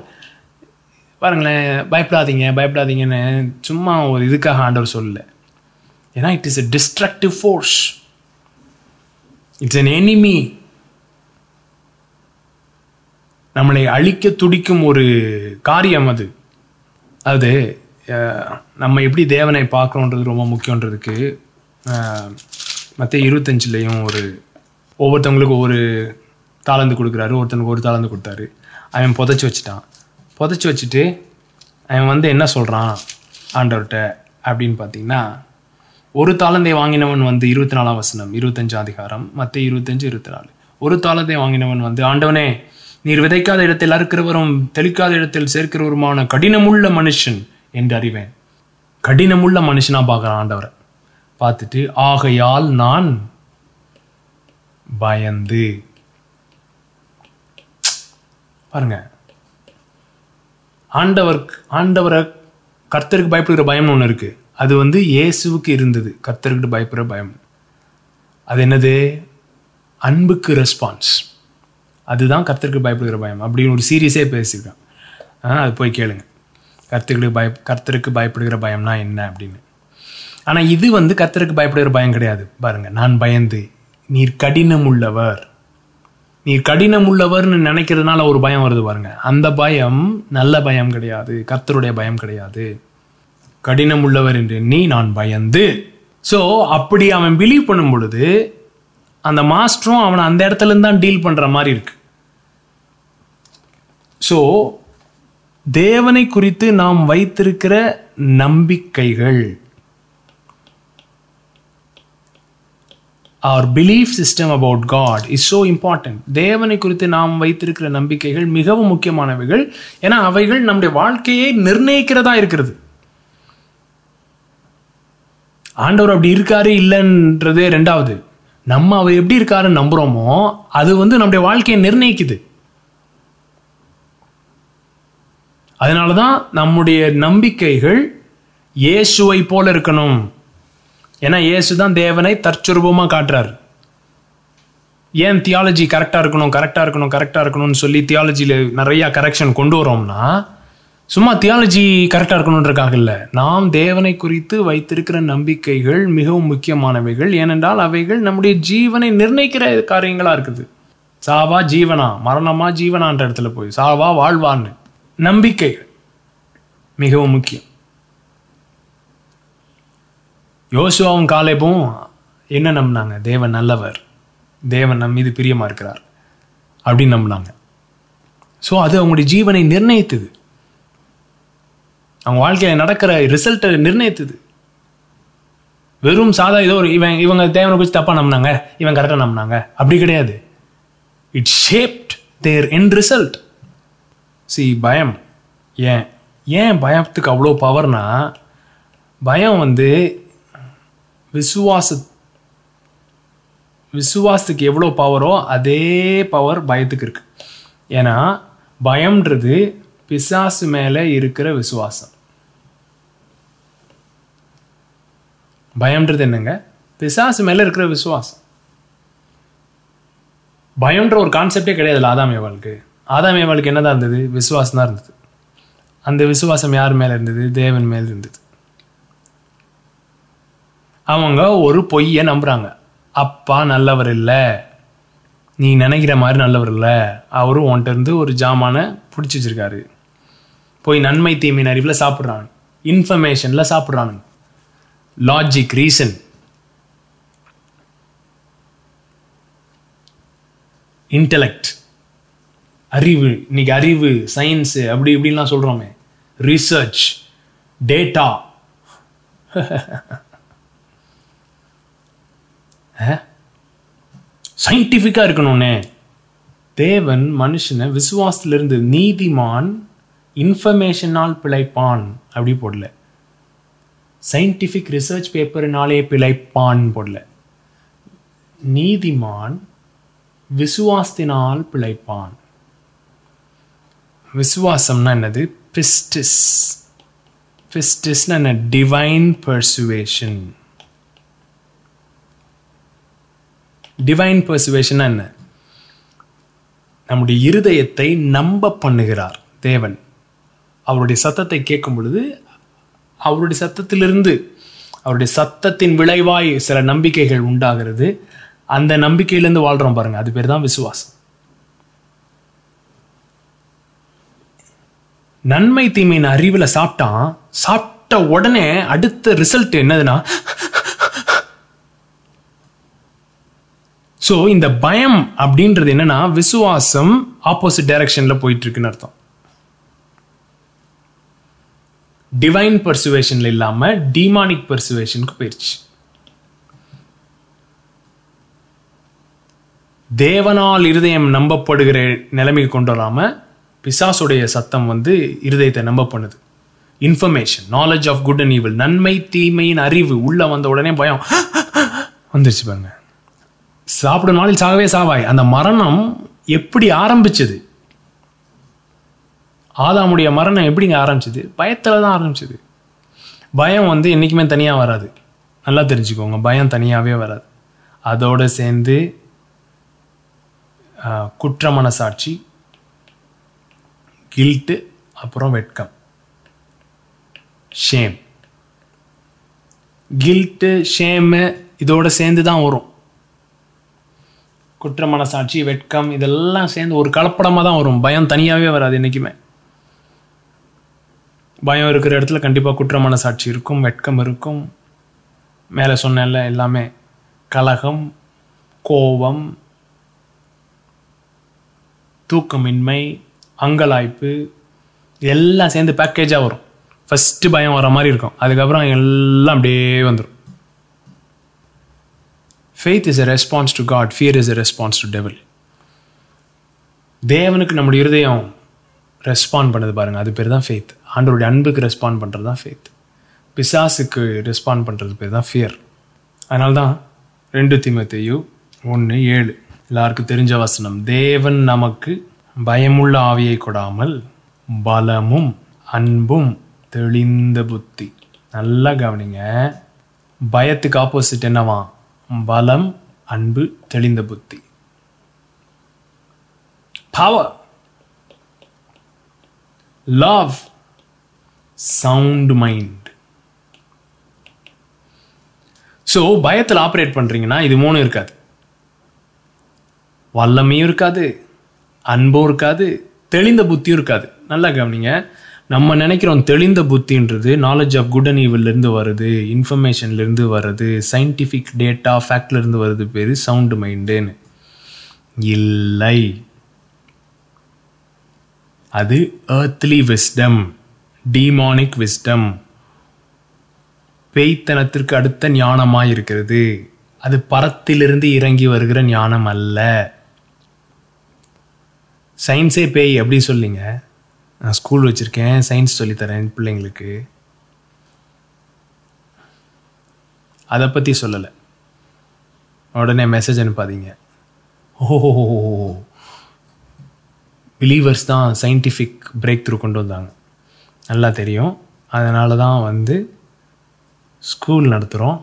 பாருங்களேன் பயப்படாதீங்க பயப்படாதீங்கன்னு சும்மா ஒரு இதுக்காக ஆண்டவர் சொல்லல. ஏன்னா it is a destructive force it's an enemy நம்மளை அழிக்க துடிக்கும் ஒரு காரியம் அது. அது நம்ம எப்படி தேவனை பார்க்குறோன்றது ரொம்ப முக்கியன்றதுக்கு மற்ற இருபத்தஞ்சிலையும் ஒரு ஒவ்வொருத்தவங்களுக்கு ஒரு தாளந்து கொடுக்குறாரு. ஒருத்தனுக்கு ஒரு தாளந்து கொடுத்தாரு. அவன் புதைச்சி வச்சுட்டான். புதைச்சி வச்சுட்டு அவன் வந்து என்ன சொல்கிறான் ஆண்டவர்கிட்ட அப்படின்னு பார்த்தீங்கன்னா ஒரு தாளந்தை வாங்கினவன் வந்து இருபத்தி நாலாம் வசனம் இருபத்தஞ்சு அதிகாரம் மற்ற இருபத்தஞ்சு இருபத்தி நாலு ஒரு தாளந்தை வாங்கினவன் வந்து ஆண்டவனே நீர் விதைக்காத இடத்தில் அறுக்கிறவரும் தெளிக்காத இடத்தில் சேர்க்கிறவருமான கடினமுள்ள மனுஷன் என்று அறிவேன். கடினமுள்ள மனுஷனாக பார்க்குறான் ஆண்டவரை. பார்த்துட்டு ஆகையால் நான் பயந்து பாருங்க. ஆண்டவர் ஆண்டவரை கர்த்தருக்கு பயப்படுகிற பயம்னு ஒன்று இருக்கு. அது வந்து இயேசுவுக்கு இருந்தது. கர்த்தருக்கு பயப்படுற பயம். அது என்னது? அன்புக்கு ரெஸ்பான்ஸ் அதுதான் கர்த்தருக்கு பயப்படுகிற பயம். அப்படின்னு ஒரு சீரியஸே பேசியிருக்கேன். அது போய் கேளுங்க. கர்த்தருக்கு பய கர்த்தருக்கு பயப்படுகிற பயம்னா என்ன அப்படின்னு. ஆனால் இது வந்து கர்த்தருக்கு பயப்படுகிற பயம் கிடையாது. பாருங்க நான் பயந்து நீர் கடினம் உள்ளவர் நீ கடினம் உள்ளவர்னு நினைக்கிறதுனால ஒரு பயம் வருது பாருங்க. அந்த பயம் நல்ல பயம் கிடையாது. கர்த்தருடைய பயம் கிடையாது. கடினம் உள்ளவர் என்று நீ நான் பயந்து. ஸோ அப்படி அவன் பிலீவ் பண்ணும் பொழுது அந்த மாஸ்டரும் அவனை அந்த இடத்துல தான் டீல் பண்ற மாதிரி இருக்கு. ஸோ தேவனை குறித்து நாம் வைத்திருக்கிற நம்பிக்கைகள் அவர் belief system about God is so important தேவனை குறித்து நாம் வைத்திருக்கிற நம்பிக்கைகள் மிகவும் முக்கியமானவைகள். ஏன்னா அவைகள் நம்முடைய வாழ்க்கையை நிர்ணயிக்கிறதா இருக்கிறது. ஆண்டவர் அப்படி இருக்காரு இல்லைன்றதே ரெண்டாவது. நம்ம அவர் எப்படி இருக்காருன்னு நம்புறோமோ அது வந்து நம்முடைய வாழ்க்கையை நிர்ணயிக்குது. அதனால தான் நம்முடைய நம்பிக்கைகள் இயேசுவை போல இருக்கணும். ஏன்னா இயேசு தான் தேவனை தற்சுரூபமாக காட்டுறார். ஏன் தியாலஜி கரெக்டாக இருக்கணும் கரெக்டாக இருக்கணும் கரெக்டாக இருக்கணும்னு சொல்லி தியாலஜியில் நிறையா கரெக்ஷன் கொண்டு வரோம்னா சும்மா தியாலஜி கரெக்டாக இருக்கணுன்றக்காக இல்லை. நாம் தேவனை குறித்து வைத்திருக்கிற நம்பிக்கைகள் மிகவும் முக்கியமானவைகள். ஏனென்றால் அவைகள் நம்முடைய ஜீவனை நிர்ணயிக்கிற காரியங்களாக இருக்குது. சாவா ஜீவனா மரணமா ஜீவனான்ற இடத்துல போய் சாவா வாழ்வான்னு. நம்பிக்கைகள் மிகவும் முக்கியம். யோசுவாவும் காலேபும் என்ன நம்பினாங்க? தேவன் நல்லவர். தேவன் நம் மீது பிரியமாக இருக்கிறார். அப்படின்னு நம்பினாங்க. ஸோ அது அவங்களுடைய ஜீவனை நிர்ணயித்தது. அவங்க வாழ்க்கையில் நடக்கிற ரிசல்ட்டை நிர்ணயித்தது. வெறும் சாதா ஏதோ ஒரு இவன் இவங்க தேவனை குறித்து தப்பாக நம்பினாங்க. இவன் கரெக்டாக நம்பினாங்க. அப்படி கிடையாது. It shaped their end result C பயம். ஏன்? ஏன் பயத்துக்கு அவ்வளோ பவர்னா பயம் வந்து விசுவாச விசுவாசத்துக்கு எவ்வளோ பவரோ அதே பவர் பயத்துக்கு இருக்கு. ஏன்னா பயம்ன்றது பிசாசு மேலே இருக்கிற விசுவாசம். பயம்ன்றது என்னங்க? பிசாசு மேலே இருக்கிற விசுவாசம். பயம்ன்ற ஒரு கான்செப்டே கிடையாதுல்ல ஆதாம் ஏவாளுக்கு. என்னதான் இருந்தது? விசுவாசம் தான் இருந்தது. அந்த விசுவாசம் யார் மேலே இருந்தது? தேவன் மேலே இருந்தது. அவங்க ஒரு பொய்யை நம்புகிறாங்க அப்பா நல்லவர் இல்லை. நீ நினைக்கிற மாதிரி நல்லவர் இல்லை. அவரும் உன்கிட்டருந்து ஒரு ஜாமானை பிடிச்சி வச்சுருக்காரு. போய் நன்மை தீமையின் அறிவில் சாப்பிட்றான். இன்ஃபர்மேஷனில் சாப்பிட்றானுங்க. லாஜிக் ரீசன் இன்டலெக்ட் அறிவு. இன்னைக்கு அறிவு சயின்ஸு அப்படி இப்படின்லாம் சொல்கிறோமே ரிசர்ச் டேட்டா சயின்டிஃபிக்காக இருக்கணும்னே. தேவன் மனுஷனை விசுவாசத்திலிருந்து நீதிமான் இன்ஃபர்மேஷனால் பிழைப்பான் அப்படி போடல. சயின்டிஃபிக் ரிசர்ச் பேப்பர்னாலே பிழைப்பான் போடல. நீதிமான் விசுவாசத்தினால் பிழைப்பான். விசுவாசம்னா என்னது? பிஸ்டிஸ் பிஸ்டிஸ்னா என்ன? டிவைன் பர்சுவேஷன் டிவைன் பர்சுவேஷன் என்ன? நம்முடைய இருதயத்தை நம்ப பண்ணுகிறார் தேவன். அவருடைய சத்தத்தை கேட்கும் பொழுது அவருடைய சத்தத்திலிருந்து அவருடைய சத்தத்தின் விளைவாய் சில நம்பிக்கைகள் உண்டாகிறது. அந்த நம்பிக்கையிலேருந்து வாழ்றோம் பாருங்க அது பேர் தான் விசுவாசம். நன்மை தீமையின் அறிவில் சாப்பிட்டான் சாப்பிட்ட உடனே அடுத்த ரிசல்ட் என்னதுன்னா ஸோ இந்த பயம் அப்படின்றது என்னன்னா விசுவாசம் ஆப்போசிட் டைரக்ஷன்ல போயிட்டு இருக்குன்னு அர்த்தம். டிவைன் பர்சுவேஷன்ல இல்லாம டிமானிக் பர்சுவேஷனுக்கு போயிடுச்சு தேவனால் இருதயம் நம்பப்படுகிற நிலைமைக்கு கொண்டு வராம பிசாசுடைய சத்தம் வந்து இருதயத்தை நம்ப பண்ணுது information knowledge of good and evil நன்மை தீமையின் அறிவு உள்ள வந்த உடனே பயம். வந்துருச்சு பாருங்க. சாப்பிடும் நாளில் சாகவே சாவாய். அந்த மரணம் எப்படி ஆரம்பிச்சது? ஆதாமுடைய மரணம் எப்படிங்க ஆரம்பிச்சது? பயத்தில் தான் ஆரம்பிச்சது. பயம் வந்து என்றைக்குமே தனியாக வராது. நல்லா தெரிஞ்சுக்கோங்க பயம் தனியாகவே வராது. அதோடு சேர்ந்து குற்ற மனசாட்சி கில்ட்டு அப்புறம் வெட்கம். ஷேம் கில்ட்டு ஷேமு இதோடு சேர்ந்து தான் வரும். குற்ற மனசாட்சி வெட்கம் இதெல்லாம் சேர்ந்து ஒரு கலப்படமாக தான் வரும். பயம் தனியாகவே வராது என்றைக்குமே பயம் இருக்கிற இடத்துல கண்டிப்பாக குற்ற மனசாட்சி இருக்கும் வெட்கம் இருக்கும். மேலே சொன்னேன்ல எல்லாமே. கலகம் கோபம் தூக்கமின்மை அங்கலாய்ப்பு எல்லாம் சேர்ந்து பேக்கேஜாக வரும். ஃபஸ்ட்டு பயம் வர மாதிரி இருக்கும். அதுக்கப்புறம் எல்லாம் அப்படியே வந்துடும் faith is a response to God fear is a response to devil தேவனுக்கு நம்முடைய இருதயம் ரெஸ்பாண்ட் பண்ணது பாருங்கள் அது பேர் தான் ஃபெய்த் ஆண்டோருடைய அன்புக்கு ரெஸ்பாண்ட் பண்ணுறது தான் ஃபெய்த் பிசாசுக்கு ரெஸ்பாண்ட் பண்ணுறது பேர் தான் ஃபியர் அதனால தான் ரெண்டு திமத்தையும் ஒன்று ஏழு. எல்லாருக்கும் தெரிஞ்ச வசனம். தேவன் நமக்கு பயமுள்ள ஆவியை கொடாமல் பலமும் அன்பும் தெளிந்த புத்தி. நல்லா கவனிங்க. பயத்துக்கு ஆப்போசிட் என்னவா பலம் அன்பு தெளிந்த புத்தி. Power love sound mind so பயத்தில் ஆப்ரேட் பண்ணுறீங்கன்னா இது மூணு இருக்காது. வல்லமையும் இருக்காது அன்பும் இருக்காது தெளிந்த புத்தியும் இருக்காது. நல்லா கவனிங்க. நம்ம நினைக்கிறோம் தெளிந்த புத்தின்றது நாலேஜ் ஆஃப் குட் அண்ட் இருந்து வருது இன்ஃபர்மேஷன்லேருந்து வருது சயின்டிஃபிக் டேட்டா ஃபேக்ட்லேருந்து வருது பேர் சவுண்டு மைண்டுன்னு இல்லை. அது ஏர்த்லி விஸ்டம் டீமானிக் விஸ்டம் பேய்த்தனத்திற்கு அடுத்த ஞானமாக இருக்கிறது அது பரத்திலிருந்து இறங்கி வருகிற ஞானம் அல்ல. சயின்ஸே பேய் அப்படி சொல்லிங்க. நான் ஸ்கூல் வச்சுருக்கேன் சயின்ஸ் சொல்லித்தரேன் பிள்ளைங்களுக்கு. அதை பற்றி சொல்லலை. உடனே மெசேஜ் அனுப்பாதீங்க. ஓஹோ பிலீவர்ஸ் தான் சயின்டிஃபிக் பிரேக் த்ரூ கொண்டு வந்தாங்க. நல்லா தெரியும். அதனால தான் வந்து ஸ்கூல் நடத்துகிறோம்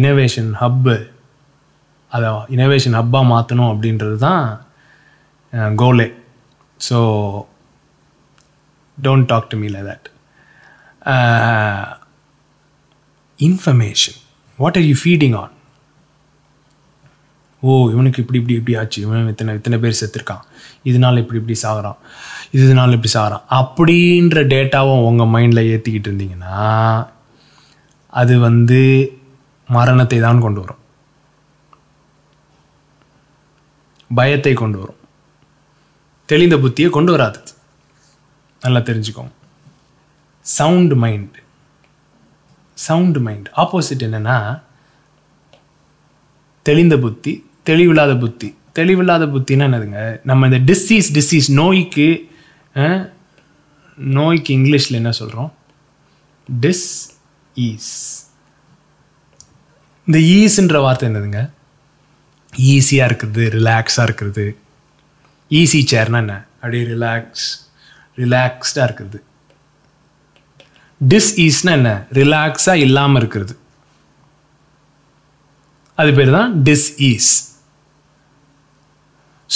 இனோவேஷன் ஹப்பு அதை இனோவேஷன் ஹப்பாக மாற்றணும் அப்படின்றது தான் கோலே so don't talk to me like that information what are you feeding on oh இவனுக்கு இப்படி இப்படி இப்படி ஆச்சு. இவன் இத்தனை இத்தனை பேர் செத்துருக்கான். இதனால இப்படி இப்படி சாகிறான். இதனால இப்படி சாகிறான். அப்படின்ற டேட்டாவும் உங்கள் மைண்டில் ஏற்றிக்கிட்டு இருந்தீங்கன்னா அது வந்து மரணத்தை தான் கொண்டு வரும். பயத்தை கொண்டு வரும். தெளிந்த புத்தியை கொண்டு வராது நல்லா தெரிஞ்சுக்கோங்க. Sound mind sound mind opposite என்னென்னா தெளிந்த புத்தி தெளிவில்லாத புத்தி. தெளிவில்லாத புத்தின்னா என்னதுங்க? நம்ம இந்த டிசீஸ் டிசீஸ் நோய்க்கு நோய்க்கு இங்கிலீஷில் என்ன சொல்கிறோம் டிஸ் ஈஸ் இந்த ஈஸுன்ற வார்த்தை என்னதுங்க? ஈஸியாக இருக்கிறது ரிலாக்ஸாக இருக்கிறது ஈஸி சேர்னா என்ன? அப்படியே ரிலாக்ஸ் ரிலாக்ஸ்டாக இருக்கிறது. டிஸ் என்ன? ரிலாக்ஸாக இல்லாமல் இருக்கிறது. அது பேர் தான் டிஸ்இஸ்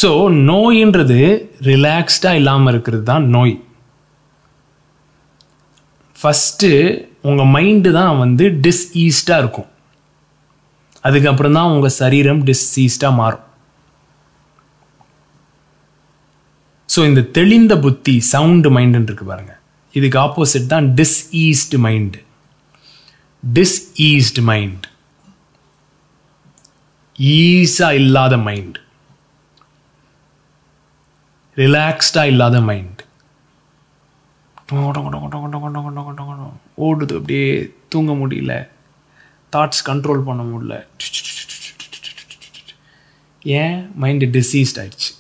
ஸோ நோயின்றது ரிலாக்ஸ்டாக இல்லாமல் இருக்கிறது தான் நோய். ஃபஸ்ட்டு உங்கள் மைண்டு தான் வந்து டிஸ்ஈஸ்டாக இருக்கும். அதுக்கப்புறம் தான் உங்கள் சரீரம் டிஸ்ஈஸ்டாக மாறும். ஸோ இந்த தெளிந்த புத்தி சவுண்டு மைண்டுன்னு இருக்கு பாருங்க. இதுக்கு ஆப்போசிட் தான் டிஸ்ஈஸ்டு மைண்டு டிஸ்ஈஸ்டு மைண்ட் ஈஸா இல்லாத மைண்ட் ரிலாக்ஸ்டா இல்லாத மைண்ட் ஓடுது அப்படியே தூங்க முடியல. தாட்ஸ் கண்ட்ரோல் பண்ண முடியல. ஏன்? மைண்டு டிசீஸ்ட் ஆயிடுச்சு.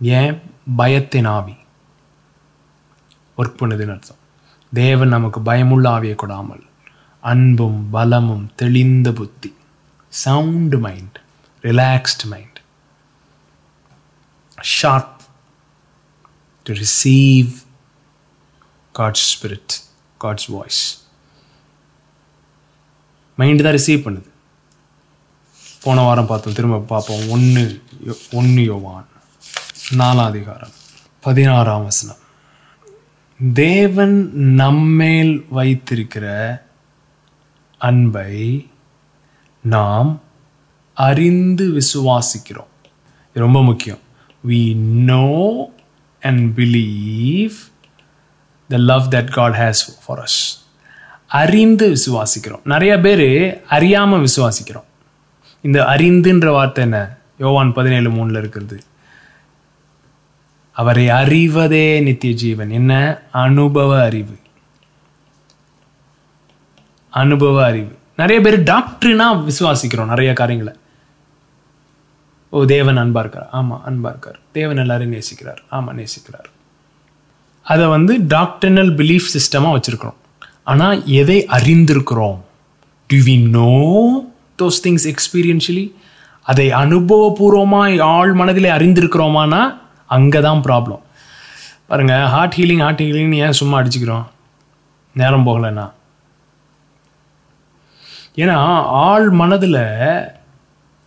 ஏன்? பயத்தின் ஆவி. ஒர்க் பண்ணுதுன்னு அர்த்தம். தேவன் நமக்கு பயமுள்ள ஆவியை கொடாமல் அன்பும் பலமும் தெளிந்த புத்தி sound mind relaxed mind sharp to receive God's spirit God's voice mind தான் ரிசீவ் பண்ணுது. போன வாரம் பார்த்தோம் திரும்ப பார்ப்போம். ஒன்று ஒன்று யோவான். நாலாம் அதிகாரம் பதினாறாம் வசனம். தேவன் நம்மேல் வைத்திருக்கிற அன்பை நாம் அறிந்து விசுவாசிக்கிறோம். ரொம்ப முக்கியம். We know and believe the love that God has for us அறிந்து விசுவாசிக்கிறோம். நிறைய பேர் அறியாமல் விசுவாசிக்கிறோம். இந்த அறிந்துன்ற வார்த்தை என்ன? யோவான் பதினேழு மூணில் இருக்கிறது. அவரை அறிவதே நித்திய ஜீவன் என்ன? அனுபவ அறிவு. அனுபவ அறிவு. நிறைய பேர் டாக்டர்னா விசுவாசிக்கிறோம் நிறைய காரியங்களை. ஓ தேவன் அன்பா இருக்கார். ஆமா அன்பா இருக்கார். தேவன் எல்லாரையும் நேசிக்கிறார். ஆமா நேசிக்கிறார். அதை வந்து டாக்டர்னல் பிலீஃப் சிஸ்டமா வச்சிருக்கிறோம். ஆனா எதை அறிந்திருக்கிறோம்? Do we know those things experientially அதை அனுபவபூர்வமாக ஆள் மனதிலே அறிந்திருக்கிறோமானா அங்கே தான் ப்ராப்ளம் பாருங்க ஹார்ட் ஹீலிங் ஹார்ட் ஹீலிங்னு ஏன் சும்மா அடிச்சுக்கிறோம்? நேரம் போகலைன்னா. ஏன்னா ஆள் மனதில்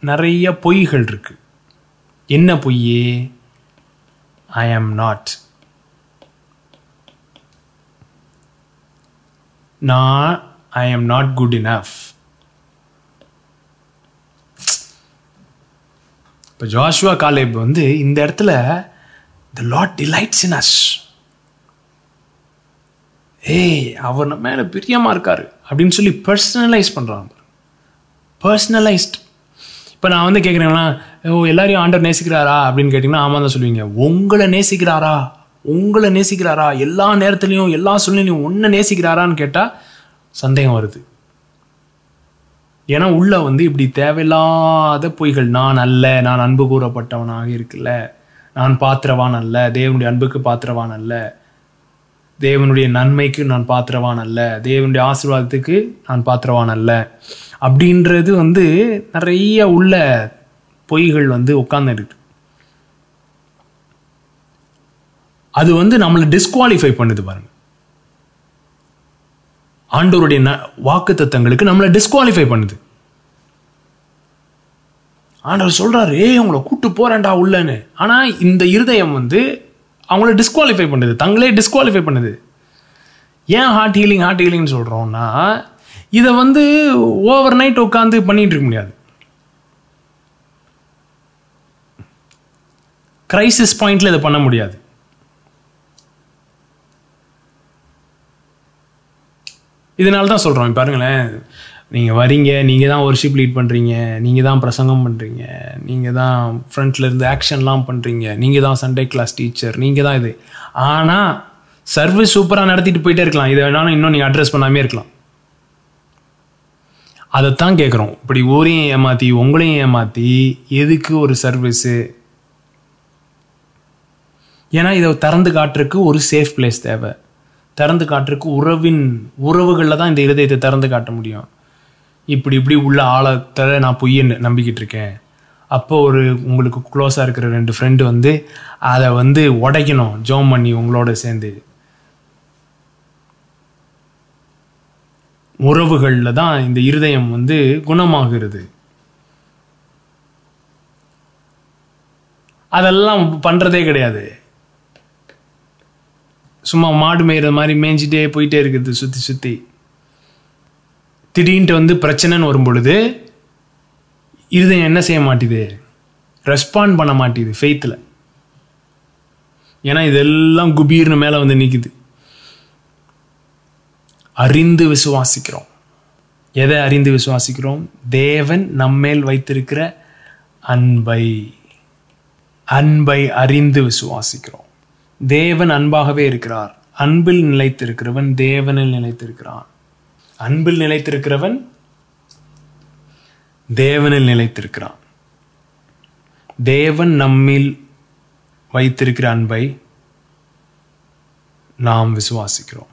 நிறைய பொய்கள் இருக்கு. என்ன பொய் ஐ ஆம் நாட் நான் I am not good enough இப்போ ஜாஷ்வா காலேப் வந்து இந்த இடத்துல the Lord delights in us ஏய் அவர் மேலே பிரியமாக இருக்கார் அப்படின்னு சொல்லி பர்சனலைஸ் பண்ணுறாங்க பர்சனலைஸ்ட் இப்போ நான் வந்து கேட்குறேன்னா ஓ எல்லாரையும் ஆண்டர் நேசிக்கிறாரா? அப்படின்னு கேட்டிங்கன்னா ஆமாம் தான் சொல்லுவீங்க. உங்களை நேசிக்கிறாரா? உங்களை நேசிக்கிறாரா? எல்லா நேரத்துலையும் எல்லா சூழ்நிலையும் ஒன்றை நேசிக்கிறாரான்னு கேட்டால் சந்தேகம் வருது. ஏன்னா உள்ளே வந்து இப்படி தேவையில்லாத பொய்கள் நான் அல்ல நான் அன்பு கூறப்பட்டவனாக இருக்குல்ல. நான் பாத்திரவான் அல்ல தேவனுடைய அன்புக்கு பாத்திரவான் அல்ல. தேவனுடைய நன்மைக்கு நான் பாத்திரவான் அல்ல. தேவனுடைய ஆசீர்வாதத்துக்கு நான் பாத்திரவான் அல்ல. அப்படின்றது வந்து நிறைய உள்ள பொய்கள் வந்து உட்கார்ந்து இருக்கு அது வந்து நம்மளை டிஸ்குவாலிஃபை பண்ணுது பாருங்க. ஆண்டவருடைய வாக்கு தத்தங்களுக்கு நம்மளை டிஸ்குவாலிஃபை பண்ணுது. ஆண்டவர் சொல்கிறாரு ஏய் உங்களை கூட்டு போறேன்டா உள்ளன்னு. ஆனா இந்த இருதயம் வந்து அவங்கள டிஸ்குவாலிஃபை பண்ணுது. தங்களே டிஸ்குவாலிஃபை பண்ணுது. ஏன் ஹார்ட் ஹீலிங் ஹார்ட் ஹீலிங்னு சொல்றோம்னா இதை வந்து ஓவர் நைட் உட்காந்து பண்ணிகிட்டு இருக்க முடியாது. கிரைசிஸ் பாயிண்ட்ல இதை பண்ண முடியாது. இதனால தான் சொல்கிறோம் பாருங்களேன். நீங்கள் வரீங்க நீங்கள் தான் ஒர்ஷிப் லீட் பண்ணுறீங்க நீங்கள் தான் பிரசங்கம் பண்ணுறீங்க நீங்கள் தான் ஃப்ரண்ட்ல இருந்து ஆக்ஷன்லாம் பண்ணுறீங்க நீங்கள் தான் சண்டே கிளாஸ் டீச்சர் நீங்கள் தான் இது. ஆனால் சர்வீஸ் சூப்பராக நடத்திட்டு போயிட்டே இருக்கலாம். இதை வேணாலும் இன்னும் நீங்கள் அட்ரஸ் பண்ணாமே இருக்கலாம். அதைத்தான் கேட்குறோம் இப்படி ஊரையும் ஏமாற்றி உங்களையும் ஏமாற்றி எதுக்கு ஒரு சர்வீஸு ஏன்னா இதை திறந்து காட்டுறதுக்கு ஒரு சேஃப் பிளேஸ் தேவை. திறந்து காட்டுறதுக்கு உறவின் உறவுகளில் தான் இந்த இருதயத்தை திறந்து காட்ட முடியும். இப்படி இப்படி உள்ள ஆழத்தை நான் பொய்யன்னு நம்பிக்கிட்டு இருக்கேன் அப்போ ஒரு உங்களுக்கு க்ளோஸாக இருக்கிற ரெண்டு ஃப்ரெண்டு வந்து அதை வந்து உடைக்கணும் ஜோம் பண்ணி உங்களோட சேர்ந்து. உறவுகளில் தான் இந்த இருதயம் வந்து குணமாகிறது. அதெல்லாம் பண்ணுறதே கிடையாது. சும்மா மாடு மேய்கிற மாதிரி மேய்ஞ்சிட்டே போயிட்டே இருக்குது சுற்றி சுற்றி திடீர்னு வந்து பிரச்சனைன்னு வரும் பொழுது இருதயம் என்ன செய்ய மாட்டேது? ரெஸ்பாண்ட் பண்ண மாட்டேது ஃபெய்த்தில் ஏன்னா இதெல்லாம் குபீர்னு மேலே வந்து நிற்குது அறிந்து விசுவாசிக்கிறோம். எதை அறிந்து விசுவாசிக்கிறோம்? தேவன் நம்மேல் வைத்திருக்கிற அன்பை. அன்பை அறிந்து விசுவாசிக்கிறோம். தேவன் அன்பாகவே இருக்கிறார். அன்பில் நிலைத்திருக்கிறவன் தேவனில் நிலைத்திருக்கிறான். அன்பில் நிலைத்திருக்கிறவன் தேவனில் நிலைத்திருக்கிறான். தேவன் நம்மில் வைத்திருக்கிற அன்பை நாம் விசுவாசிக்கிறோம்.